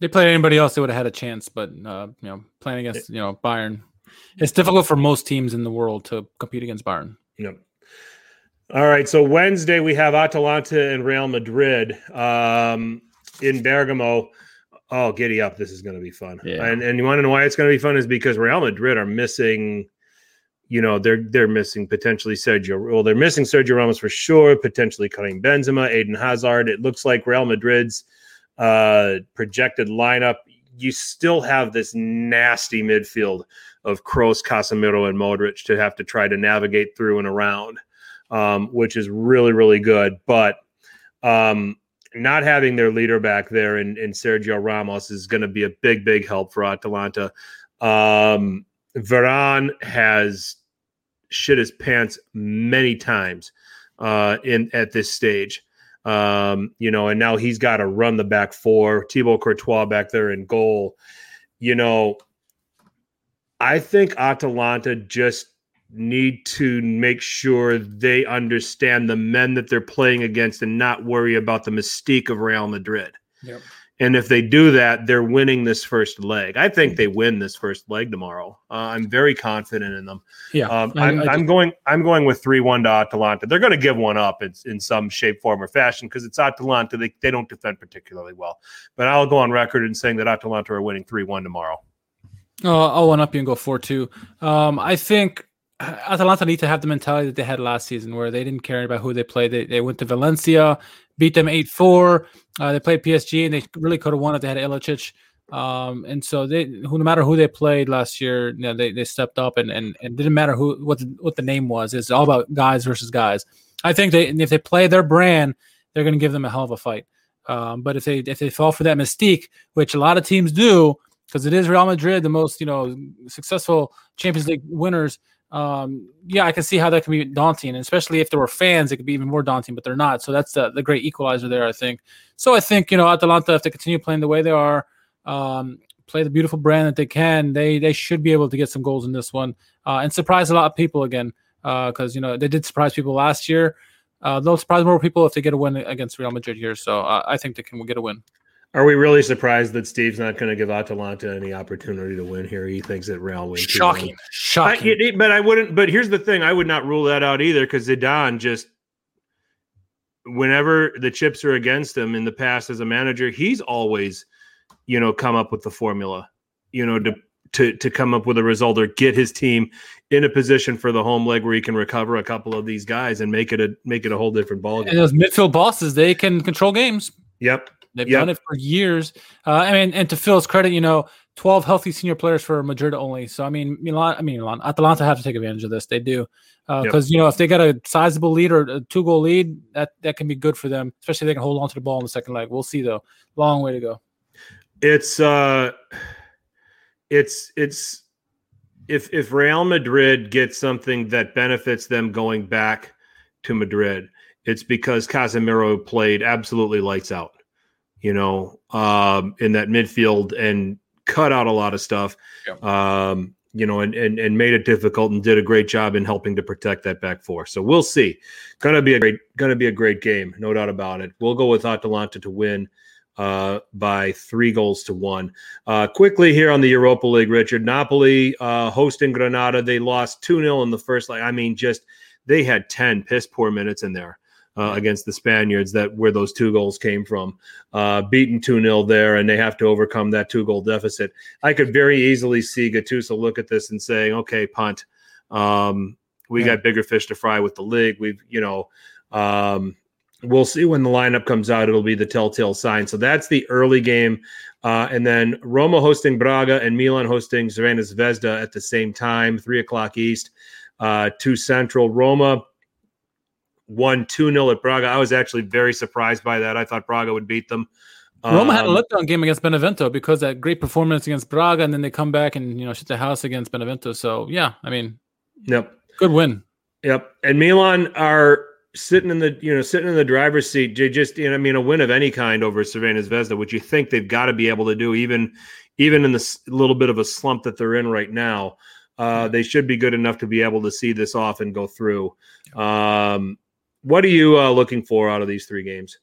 They played anybody else, they would have had a chance. But uh, you know, playing against you know Bayern, it's difficult for most teams in the world to compete against Bayern. Yep. All right. So Wednesday we have Atalanta and Real Madrid um, in Bergamo. Oh, giddy up! This is going to be fun. Yeah. And and you want to know why it's going to be fun is because Real Madrid are missing. You know they're they're missing potentially Sergio. Well, they're missing Sergio Ramos for sure. Potentially Karim Benzema, Eden Hazard. It looks like Real Madrid's uh, projected lineup. You still have this nasty midfield of Kroos, Casemiro, and Modric to have to try to navigate through and around, um, which is really, really good. But um, not having their leader back there in, in Sergio Ramos is going to be a big, big help for Atalanta. Um, Varane has shit his pants many times uh, in at this stage. Um, you know, and now he's got to run the back four. Thibaut Courtois back there in goal. You know, I think Atalanta just need to make sure they understand the men that they're playing against and not worry about the mystique of Real Madrid. Yep. And if they do that, they're winning this first leg. I think they win this first leg tomorrow. Uh, I'm very confident in them. Yeah, Um, I- I'm, I I'm going. I'm going with three one to Atalanta. They're going to give one up in, in some shape, form, or fashion because it's Atalanta. They, they don't defend particularly well. But I'll go on record in saying that Atalanta are winning three one tomorrow. Oh, I'll one up you and go four two. Um, I think Atalanta need to have the mentality that they had last season, where they didn't care about who they played. They, they went to Valencia, beat them eight four. Uh, they played PSG, and they really could have won if they had Ilicic. Um, and so they, who no matter who they played last year, you know, they, they stepped up, and and and didn't matter who what the, what the name was. It's all about guys versus guys. I think they if they play their brand, they're going to give them a hell of a fight. Um, but if they if they fall for that mystique, which a lot of teams do, because it is Real Madrid, the most you know successful Champions League winners. Um, yeah, I can see how that can be daunting, and especially if there were fans, it could be even more daunting. But they're not, so that's the, the great equalizer there, I think. So I think you know Atalanta, if they continue playing the way they are, um, play the beautiful brand that they can, they they should be able to get some goals in this one uh, and surprise a lot of people again. Uh, because you know they did surprise people last year. Uh, they'll surprise more people if they get a win against Real Madrid here. So uh, I think they can get a win. Are we really surprised that Steve's not going to give Atalanta any opportunity to win here? He thinks that Real wins. 2-1. Shocking, I, shocking. it- it- but I wouldn't. But here's the thing: I would not rule that out either because Zidane just, whenever the chips are against him in the past as a manager, he's always, you know, come up with the formula, you know, to to to come up with a result or get his team in a position for the home leg where he can recover a couple of these guys and make it a make it a whole different ball game. and game. those midfield bosses, they can control games. Yep. They've Yep. done it for years. Uh, I mean, and to Phil's credit, you know, 12 healthy senior players for Madrid only. So, I mean, Milan, I mean, Milan, Atalanta have to take advantage of this. They do. Because, Yep. you know, if they got a sizable lead or a two goal lead, that, that can be good for them, especially if they can hold on to the ball in the second leg. We'll see, though. Long way to go. it's uh it's it's if if Real Madrid gets something that benefits them going back to Madrid, it's because Casemiro played absolutely lights out. You know, um, in that midfield and cut out a lot of stuff. Yep. Um, you know, and, and and made it difficult and did a great job in helping to protect that back four. So we'll see. Gonna be a great gonna be a great game, no doubt about it. We'll go with Atalanta to win uh, by three goals to one. Uh, quickly here on the Europa League, Richard Napoli uh, hosting Granada. They lost 2 0 in the first leg. I mean, just they had 10 piss poor minutes in there. Uh, against the Spaniards, that where those two goals came from, uh, beaten 2 0 there, and they have to overcome that two goal deficit. I could very easily see Gattuso look at this and saying, okay, punt. Um, we Yeah. got bigger fish to fry with the league. We've, you know, um, we'll see when the lineup comes out. It'll be the telltale sign. So that's the early game. Uh, and then Roma hosting Braga and Milan hosting Zvezda Zvezda at the same time, three o'clock East, uh, two Central. Roma won 2 0 at Braga. I was actually very surprised by that. I thought Braga would beat them. Roma had a Um, letdown game against Benevento because that great performance against Braga, and then they come back and you know shit the house against Benevento. So yeah, I mean, Yep. good win. Yep. And Milan are sitting in the you know sitting in the driver's seat. They just you know I mean a win of any kind over Crvena Zvezda, which you think they've got to be able to do even even in this little bit of a slump that they're in right now. Uh, they should be good enough to be able to see this off and go through. Um, what are you uh, looking for out of these three games?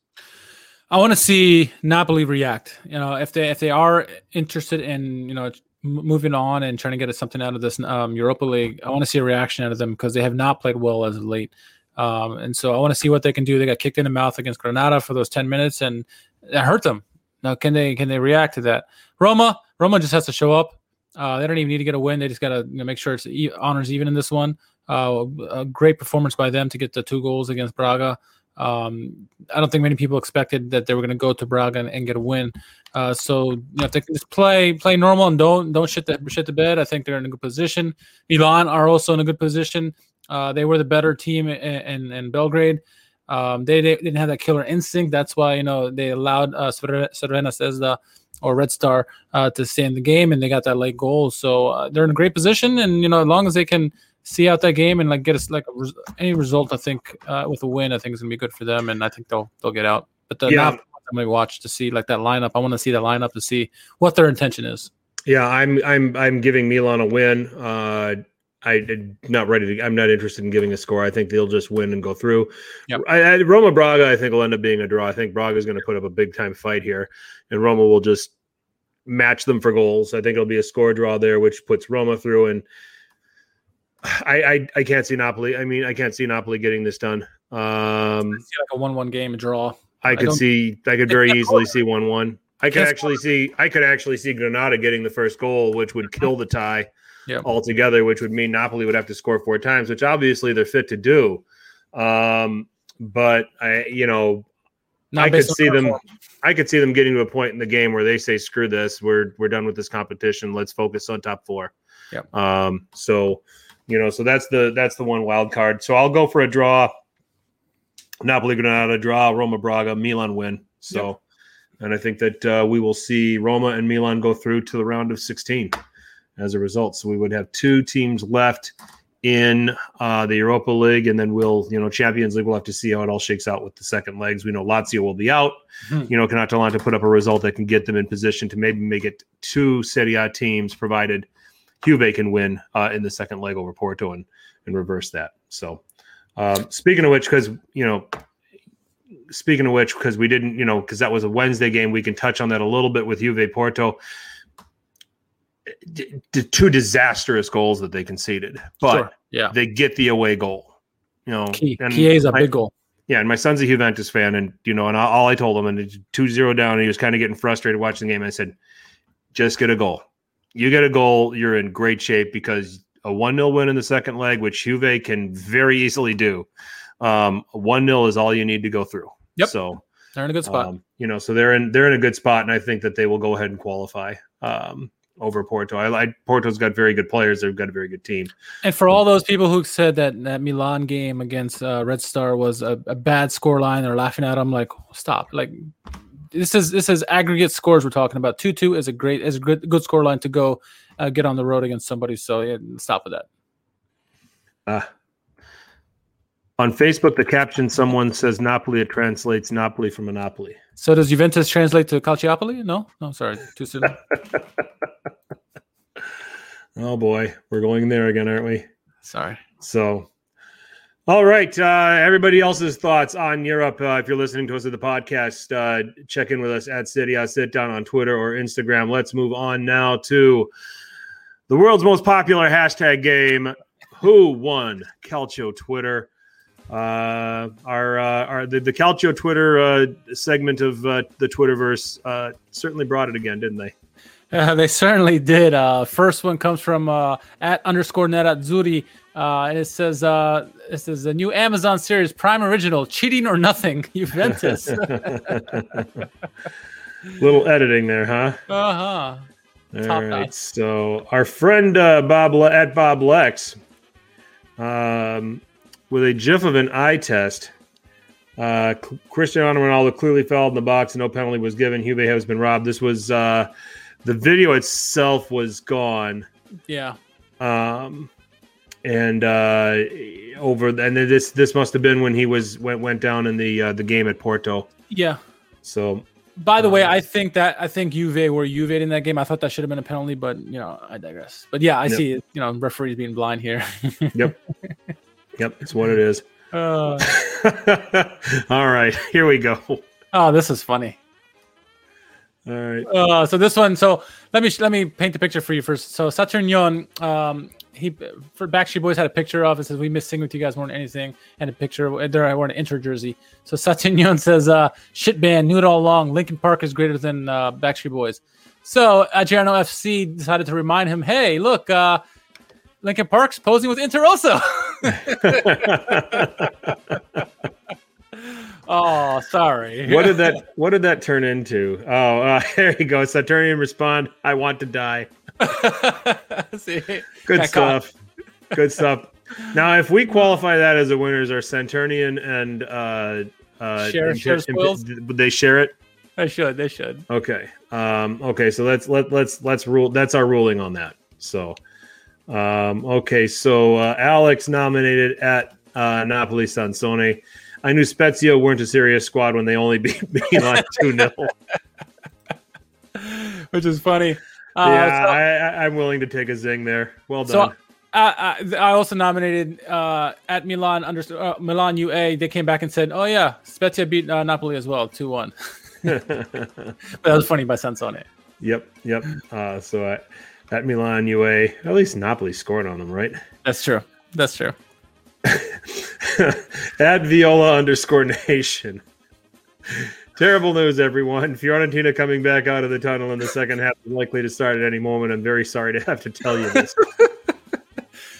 I want to see Napoli react. You know, if they if they are interested in you know moving on and trying to get something out of this um, Europa League, I want to see a reaction out of them because they have not played well as of late. Um, and so I want to see what they can do. They got kicked in the mouth against Granada for those ten minutes, and it hurt them. Now, can they can they react to that? Roma, Roma just has to show up. Uh, they don't even need to get a win. They just got to you know, make sure it's e- honors even in this one. Uh, a great performance by them to get the two goals against Braga. Um, I don't think many people expected that they were going to go to Braga and, and get a win. Uh, so you know, if they can just play play normal and don't don't shit the shit the bed, I think they're in a good position. Milan are also in a good position. Uh, they were the better team in, in, in Belgrade. Um, they, they didn't have that killer instinct. That's why you know they allowed uh, Crvena Zvezda or Red Star uh, to stay in the game, and they got that late goal. So uh, they're in a great position, and you know as long as they can see out that game and like get us like a res- any result, I think uh, with a win, I think is gonna be good for them, and I think they'll they'll get out. But the Yeah. I'm gonna watch to see like that lineup. I want to see that lineup to see what their intention is. Yeah, I'm I'm I'm giving Milan a win. Uh, I am not ready to. I'm not interested in giving a score. I think they'll just win and go through. Yep. I, I, Roma Braga, I think will end up being a draw. I think Braga is going to put up a big time fight here, and Roma will just match them for goals. I think it'll be a score draw there, which puts Roma through. And I I, I can't see Napoli. I mean, I can't see Napoli getting this done. Um, See like a one-one game, a draw. I could don't- see I could very easily see one one. I could actually see I could actually see Granada getting the first goal, which would kill the tie Yep. altogether, which would mean Napoli would have to score four times, which obviously they're fit to do. Um, but I, you know, Not I could see them. form. I could see them getting to a point in the game where they say, "Screw this, we're we're done with this competition. Let's focus on top four. Yep. Um. So, you know, so that's the that's the one wild card. So I'll go for a draw. Napoli Granada draw, Roma Braga, Milan win. So, and I think that uh, we will see Roma and Milan go through to the round of 16 as a result. So we would have two teams left in uh, the Europa League, and then we'll, you know, Champions League. We'll have to see how it all shakes out with the second legs. We know Lazio will be out. Hmm. You know, can Atalanta put up a result that can get them in position to maybe make it two Serie A teams, provided Juve can win uh, in the second leg over Porto and and reverse that. So, um, speaking of which, because you know, speaking of which, because we didn't, you know, because that was a Wednesday game, we can touch on that a little bit with Juve Porto. D- d- two disastrous goals that they conceded, but Sure. Yeah. they get the away goal. You know, Key. and Key is a my- big goal. yeah, and my son's a Juventus fan, and you know, and all- I told him, and it's 2-0 down, and he was kind of getting frustrated watching the game. I said, just get a goal. You get a goal, you're in great shape because a 1-0 win in the second leg, which Juve can very easily do. Um, 1-0 is all you need to go through. Yep. So They're in a good spot. um, you know, so they're in they're in a good spot, and I think that they will go ahead and qualify um, over Porto. I, I Porto's got very good players. They've got a very good team. And for all those people who said that that Milan game against uh, Red Star was a, a bad score line, they're laughing at them. Like, stop! Like, this is this is aggregate scores we're talking about. Two two is a great is a good good score line to go uh, get on the road against somebody. So yeah, stop with that. Uh, on Facebook, the caption someone says Napoli. It translates Napoli for Monopoly. So does Juventus translate to Calciopoli? No, no, sorry, too soon. *laughs* oh boy, we're going there again, aren't we? Sorry. So, all right, uh, everybody else's thoughts on Europe. Uh, if you're listening to us at the podcast, uh, check in with us at City I Sit Down on Twitter or Instagram. Let's move on now to the world's most popular hashtag game. Who won Calcio Twitter? Uh, our uh, our the, the Calcio Twitter uh, segment of uh, the Twitterverse uh, certainly brought it again, didn't they? Uh, they certainly did. Uh, first one comes from uh, at underscore net at Zuri. Uh, and it says, uh, "This is a new Amazon series, Prime Original, Cheating or Nothing, *laughs* Juventus." *laughs* Little editing there, huh? uh huh. All Top right. notch. So our friend uh, Bob Le- at Bob Lex, um, with a GIF of an eye test. Uh, Cristiano Ronaldo clearly fell in the box and no penalty was given. Juve has been robbed. This was uh, the video itself was gone. Yeah. Um, and uh, over and then this this must have been when he was went went down in the uh, the game at Porto. Yeah. So By the way, Um, I think that I think Juve were Juve in that game. I thought that should have been a penalty, but you know, I digress. But yeah, I Yep. see. You know, referees being blind here. *laughs* yep, yep, it's what it is. uh, *laughs* All right, here we go. oh, this is funny. All right. Uh, so this one, so let me let me paint the picture for you first. So Saturnion, um, he for Backstreet Boys had a picture of it says we miss singing with you guys more than anything, and a picture there I wore an inter jersey. So Saturnion *laughs* says, uh, "Shit band, knew it all along. Linkin Park is greater than uh, Backstreet Boys." So Adriano FC decided to remind him, "Hey, look, uh, Linkin Park's posing with Inter also." *laughs* *laughs* oh, sorry. what did that What did that turn into? Oh, uh, *laughs* there you go. Saturnian respond. I want to die. *laughs* See? Good caught. stuff. Good stuff. Now, if we qualify that as a winners, are Saturnian and uh, uh, Share- and- share and-? Would they share it? They should. They should. Okay. Um, okay. So let's let let's let's rule. That's our ruling on that. So, um, okay. So uh, Alex nominated at uh, Napoli Sansone. I knew Spezia weren't a serious squad when they only *laughs* beat Milan *laughs* two 0 which is funny. Uh, Yeah, so, I, I, I'm willing to take a zing there. Well so, done. uh, I, I also nominated uh, at Milan under uh, Milan UA. They came back and said, "Oh yeah, Spezia beat uh, Napoli as well, two one." *laughs* That was funny by Sansone. yep. Yep. Uh, so at Milan UA, at least Napoli scored on them, right? That's true. That's true. *laughs* At Viola underscore nation. Terrible news, everyone. Fiorentina coming back out of the tunnel in the second half is likely to start at any moment. I'm very sorry to have to tell you this. *laughs*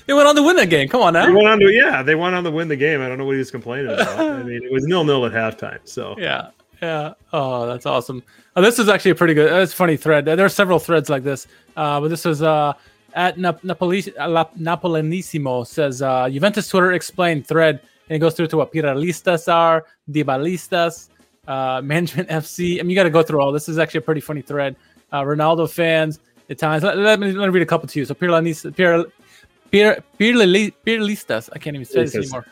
They went on to win that game. Come on now. they went on to yeah, they went on to win the game. I don't know what he was complaining about. *laughs* I mean, it was nil nil at halftime. So Yeah. Yeah. Oh, that's awesome. Oh, this is actually a pretty good. That's a funny thread. There are several threads like this, uh, but this was uh, at Nap- Napoli- uh, Napolenissimo says uh, Juventus Twitter explained thread, and it goes through to what Piralistas are, Dybalistas, uh, *laughs* Management FC. I mean, you got to go through all. This is actually a pretty funny thread. Uh, Ronaldo fans, Italians. Let, let me let me read a couple to you. So Piralistas, Pir, Pir, Pirli- Pirlistas. I can't even say this anymore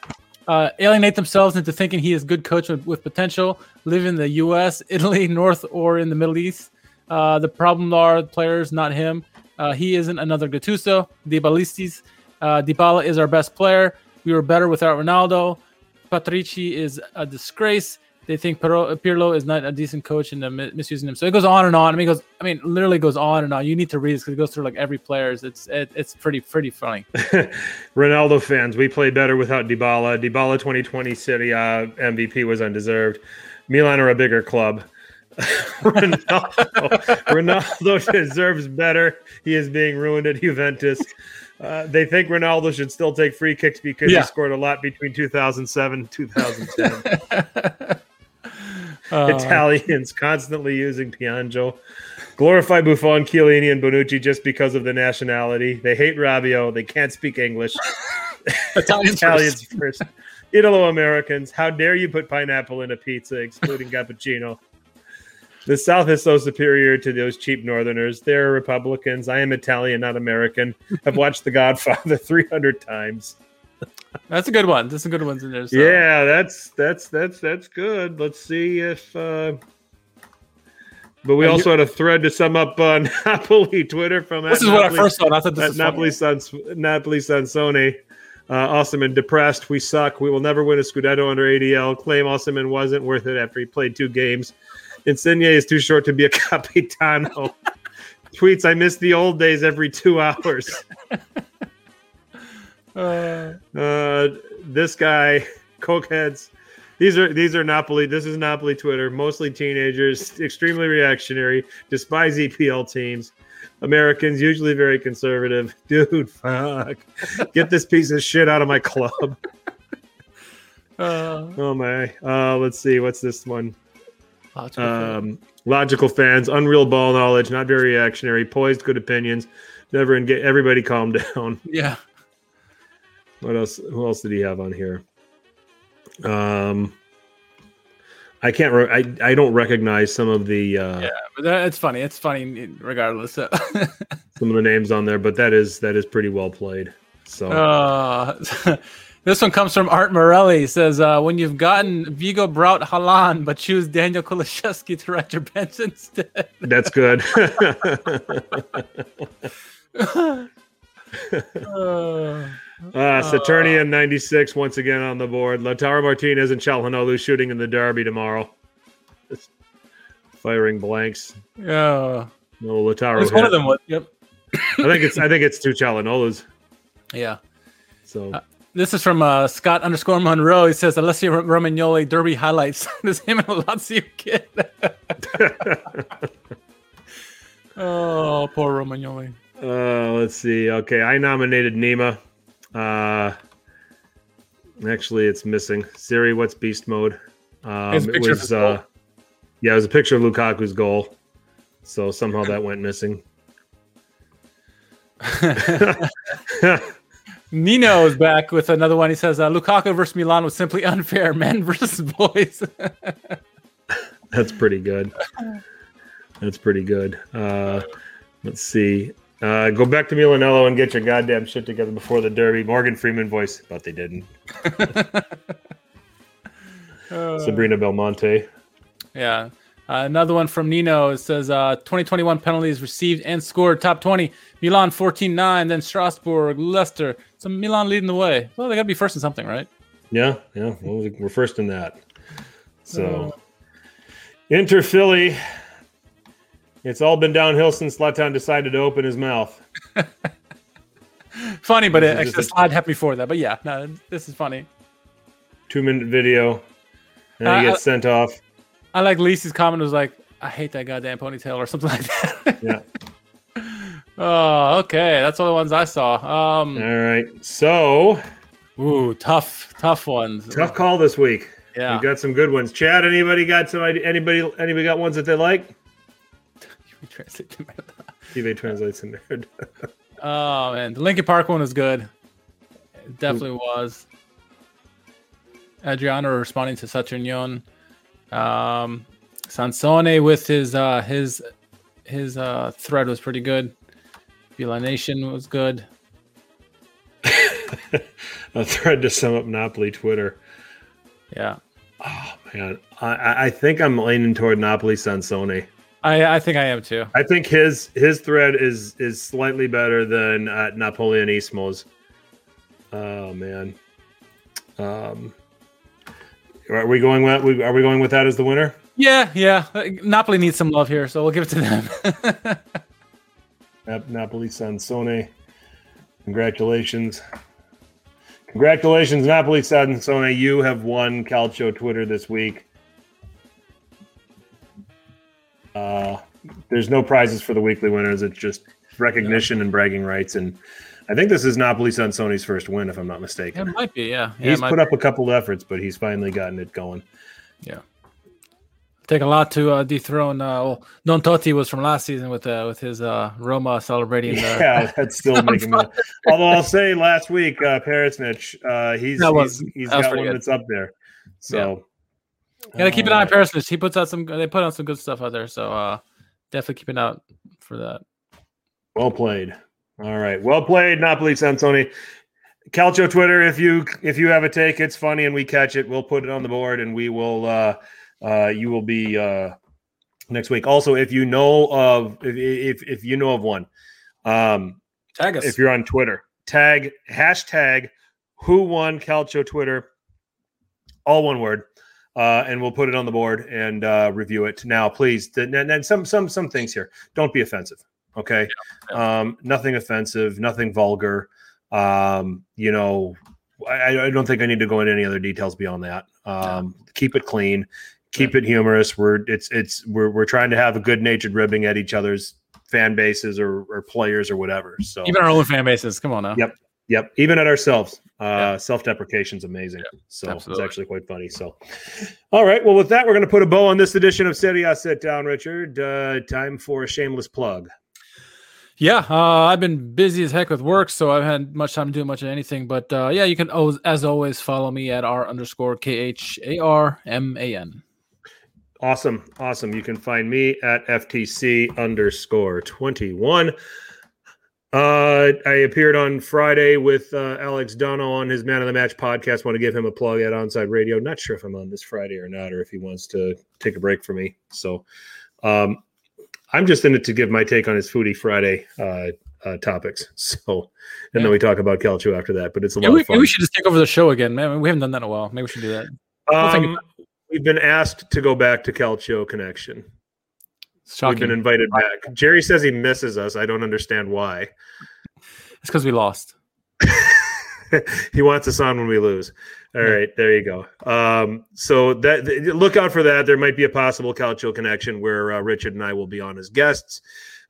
uh, alienate themselves into thinking he is good coach with, with potential. Live in the U.S., Italy, *laughs* North, or in the Middle East. Uh, the problem are the players, not him. Uh, he isn't another Gattuso. Dybalistas. Uh, Dybala is our best player. We were better without Ronaldo. Paratici is a disgrace. They think Pirlo, is not a decent coach and they're misusing him. So it goes on and on. I mean, it goes. I mean, literally goes on and on. You need to read this because it goes through like every player's. It's it, it's pretty pretty funny. *laughs* Ronaldo fans, we play better without Dybala. Dybala 2020 City uh, MVP was undeserved. Milan are a bigger club. *laughs* Ronaldo, Ronaldo *laughs* deserves better. He is being ruined at Juventus. Uh, they think Ronaldo should still take free kicks because Yeah. he scored a lot between 2007 and 2010. *laughs* Uh, Italians constantly using Pianjo. Glorify Buffon, Chiellini, and Bonucci just because of the nationality. They hate Rabiot. They can't speak English. Italians first. Italians first. Italo Americans. How dare you put pineapple in a pizza, excluding cappuccino? The South is so superior to those cheap Northerners. They're Republicans. I am Italian, not American. I've watched The Godfather *laughs* 300 times. That's a good one. There's some good ones in there. So. Yeah, that's that's that's that's good. Let's see if. uh But we And also had a thread to sum up uh, *laughs* Napoli Twitter from This is what I first saw. Not that this at is funny. Napoli Sans Napoli Sansone. Uh, Osman depressed. We suck. We will never win a Scudetto under ADL. Claim Osimhen wasn't worth it after he played two games. Insigne is too short to be a *laughs* capitano. *laughs* Tweets, I miss the old days every two hours. *laughs* Uh, Uh, this guy, cokeheads. These are these are Napoli. This is Napoli Twitter. Mostly teenagers, extremely reactionary, despise EPL teams. Americans usually very conservative. Dude, fuck. Get this piece of shit out of my club. uh, Oh my. Uh, let's see. What's this one? Logical thing. Um, logical fans, unreal ball knowledge, not very reactionary, poised, good opinions. Never and get everybody calm *laughs* down. yeah. What else? Who else did he have on here? Um, I can't. Re- I I don't recognize some of the uh, Yeah, but that, it's funny. It's funny regardless. *laughs* some of the names on there, but that is that is pretty well played. So Uh, *laughs* this one comes from Art Morelli. He says, uh, "When you've gotten Vigo Braut Haaland, but choose Daniel Kulusevski to write your bench *laughs* instead." that's good. *laughs* *laughs* Uh, uh, Saturnian ninety six once again on the board. Lautaro Martinez and Calhanoglu shooting in the derby tomorrow. Just firing blanks. yeah, No Lautaro. it's one of them. Was, yep. I think it's I think it's two Calhanoglu's. Yeah. So Uh, This is from uh, Scott underscore Monroe. He says Alessio Ro- Romagnoli derby highlights. this him and a Lazio kid. *laughs* oh, poor Romagnoli. Uh, let's see. Okay, I nominated Nima. Uh, actually, it's missing. Siri, what's beast mode? Um, it was. Uh, yeah, it was a picture of Lukaku's goal. So somehow that went missing. *laughs* *laughs* Nino is back with another one. He says uh, Lukaku versus Milan was simply *laughs* unfair. Men versus boys. *laughs* That's pretty good. That's pretty good. Uh, let's see. Uh, go back to Milanello and get your goddamn shit together before the derby. Morgan Freeman voice, but they didn't. *laughs* Uh, Sabrina Belmonte. Yeah. Uh, another one from Nino. It says uh, 2021 penalties received and scored top 20. Milan 14 9, then Strasbourg, Leicester. So Milan leading the way. Well, they got to be first in something, right? Yeah, yeah. Well, we're first in that. So, Inter Philly. It's all been downhill since Zlatan decided to open his mouth. *laughs* Funny, but it, actually, the slide happened before that. But yeah, no, this is funny. Two minute video, and Uh, he uh, gets sent off. I like Lisi's comment was like, I hate that goddamn ponytail or something like that. Yeah. *laughs* oh, okay. That's all the ones I saw. Um, All right. So Ooh, tough, tough ones. tough call this week. Yeah. We got some good ones. Chad, anybody got some? Anybody? Anybody got ones that they like? Translate to translates in there. Oh man, the Linkin Park one was good. It definitely was. Adriano responding to Saturnion. Um, Sansone with his uh, his his uh, thread was pretty good. Viola Nation was good. *laughs* A thread to sum up Napoli Twitter. Yeah, Oh man, I- I, think I'm leaning toward Napoli Sansone. I I think I am too. I think his his thread is is slightly better than uh, Napoleonismo's. Oh man, um, are we going with are we going with that as the winner? Yeah, yeah. Napoli needs some love here, so we'll give it to them. *laughs* Nap- Napoli Sansone, congratulations, congratulations, Napoli Sansone. You have won Calcio Twitter this week. Uh, there's no prizes for the weekly winners. It's just recognition and bragging rights. And I think this is Napoli Sansone's first win, if I'm not mistaken. it might be, yeah. yeah he's put be. up a couple of efforts, but he's finally gotten it going. Take a lot to uh, dethrone. Uh, well, Don Totti was from last season with uh, with his uh, Roma celebrating. The, Yeah, that's still *laughs* making me. Although I'll say last week, uh, Perisnich, uh, he's That was- he's, he's that got one good. that's up there. So Gotta keep an eye on Perisic. He puts out some. They put out some good stuff out there. So uh, definitely keep an eye out for that. Well played. All right. Well played, Napoli Sansone. Calcio Twitter, if you if you have a take, it's funny and we catch it, we'll put it on the board and we will uh uh you will be uh next week. Also, if you know of if if, if you know of one, um Tag us. if you're on Twitter, tag hashtag who won Calcio Twitter, all one word, uh, and we'll put it on the board and uh, review it. Now, please, and, and some some some things here. Don't be offensive. Okay, Um, nothing offensive, nothing vulgar. Um, you know, I, I don't think I need to go into any other details beyond that. Um, Keep it clean, keep it humorous. We're it's it's we're we're trying to have a good natured ribbing at each other's fan bases or, or players or whatever. So Even our own fan bases. Come on now. Yep. Yep, even at ourselves, uh, Yeah. self-deprecation is amazing. so absolutely. it's actually quite funny. So, all right, well, with that, we're going to put a bow on this edition of Serie A Sit Down, Richard. Uh, time for a shameless plug. Yeah, uh, I've been busy as heck with work, so I've had much time to do much of anything. But uh, yeah, you can, always, as always, follow me at r underscore k h a r m a n. Awesome, awesome. You can find me at FTC underscore twenty one. Uh, I appeared on Friday with uh, Alex Dono on his Man of the Match podcast. Want to give him a plug at Onside Radio. Not sure if I'm on this Friday or not, or if he wants to take a break for me. So, um, I'm just in it to give my take on his Foodie Friday uh, uh, topics. *laughs* So, and Yeah. then we talk about Calcio after that. But it's a Yeah, lot we, of fun. we should just take over the show again, man. We haven't done that in a while. Maybe we should do that. Um, we've been asked to go back to Calcio Connection. We've been invited back. Jerry says he misses us. I don't understand why. it's because we lost. *laughs* he wants us on when we lose. All Yeah. right, there you go. Um, so that look out for that. There might be a possible Calcio connection where uh, Richard and I will be on as guests.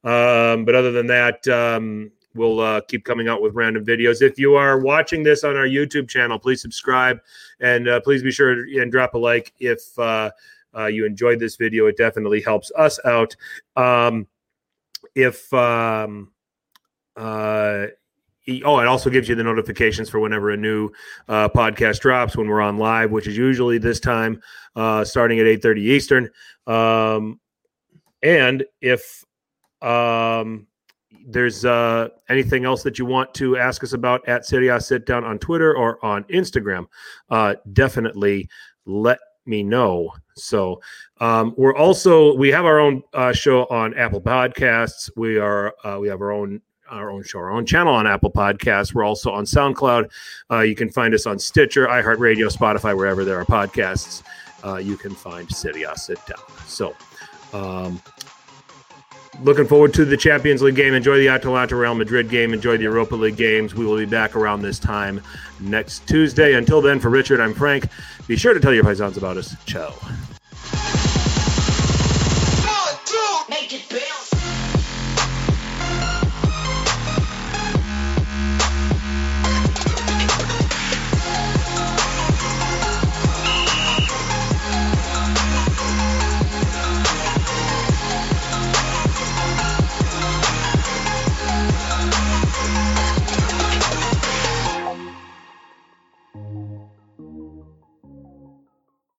Um, but other than that, um, we'll uh, keep coming out with random videos. If you are watching this on our YouTube channel, please subscribe and uh, please be sure and drop a like if uh, uh, you enjoyed this video. It definitely helps us out. Um, if um, uh, oh, it also gives you the notifications for whenever a new uh, podcast drops when we're on live, which is usually this time, uh, starting at eight thirty Eastern. Um, and if um, there's uh, anything else that you want to ask us about at Serie A Sit Down on Twitter or on Instagram, uh, definitely let me know. So um, we're also we have our own uh, show on Apple Podcasts. We are uh, we have our own our own show, our own channel on Apple Podcasts. We're also on SoundCloud. Uh, you can find us on Stitcher, iHeartRadio, Spotify, wherever there are podcasts. Uh, you can find Serie A Sit Down. So, um, looking forward to the Champions League game. Enjoy the Atalanta Real Madrid game. Enjoy the Europa League games. We will be back around this time next Tuesday. Until then, for Richard, I'm Frank. Be sure to tell your paisans about us. Ciao. One, two,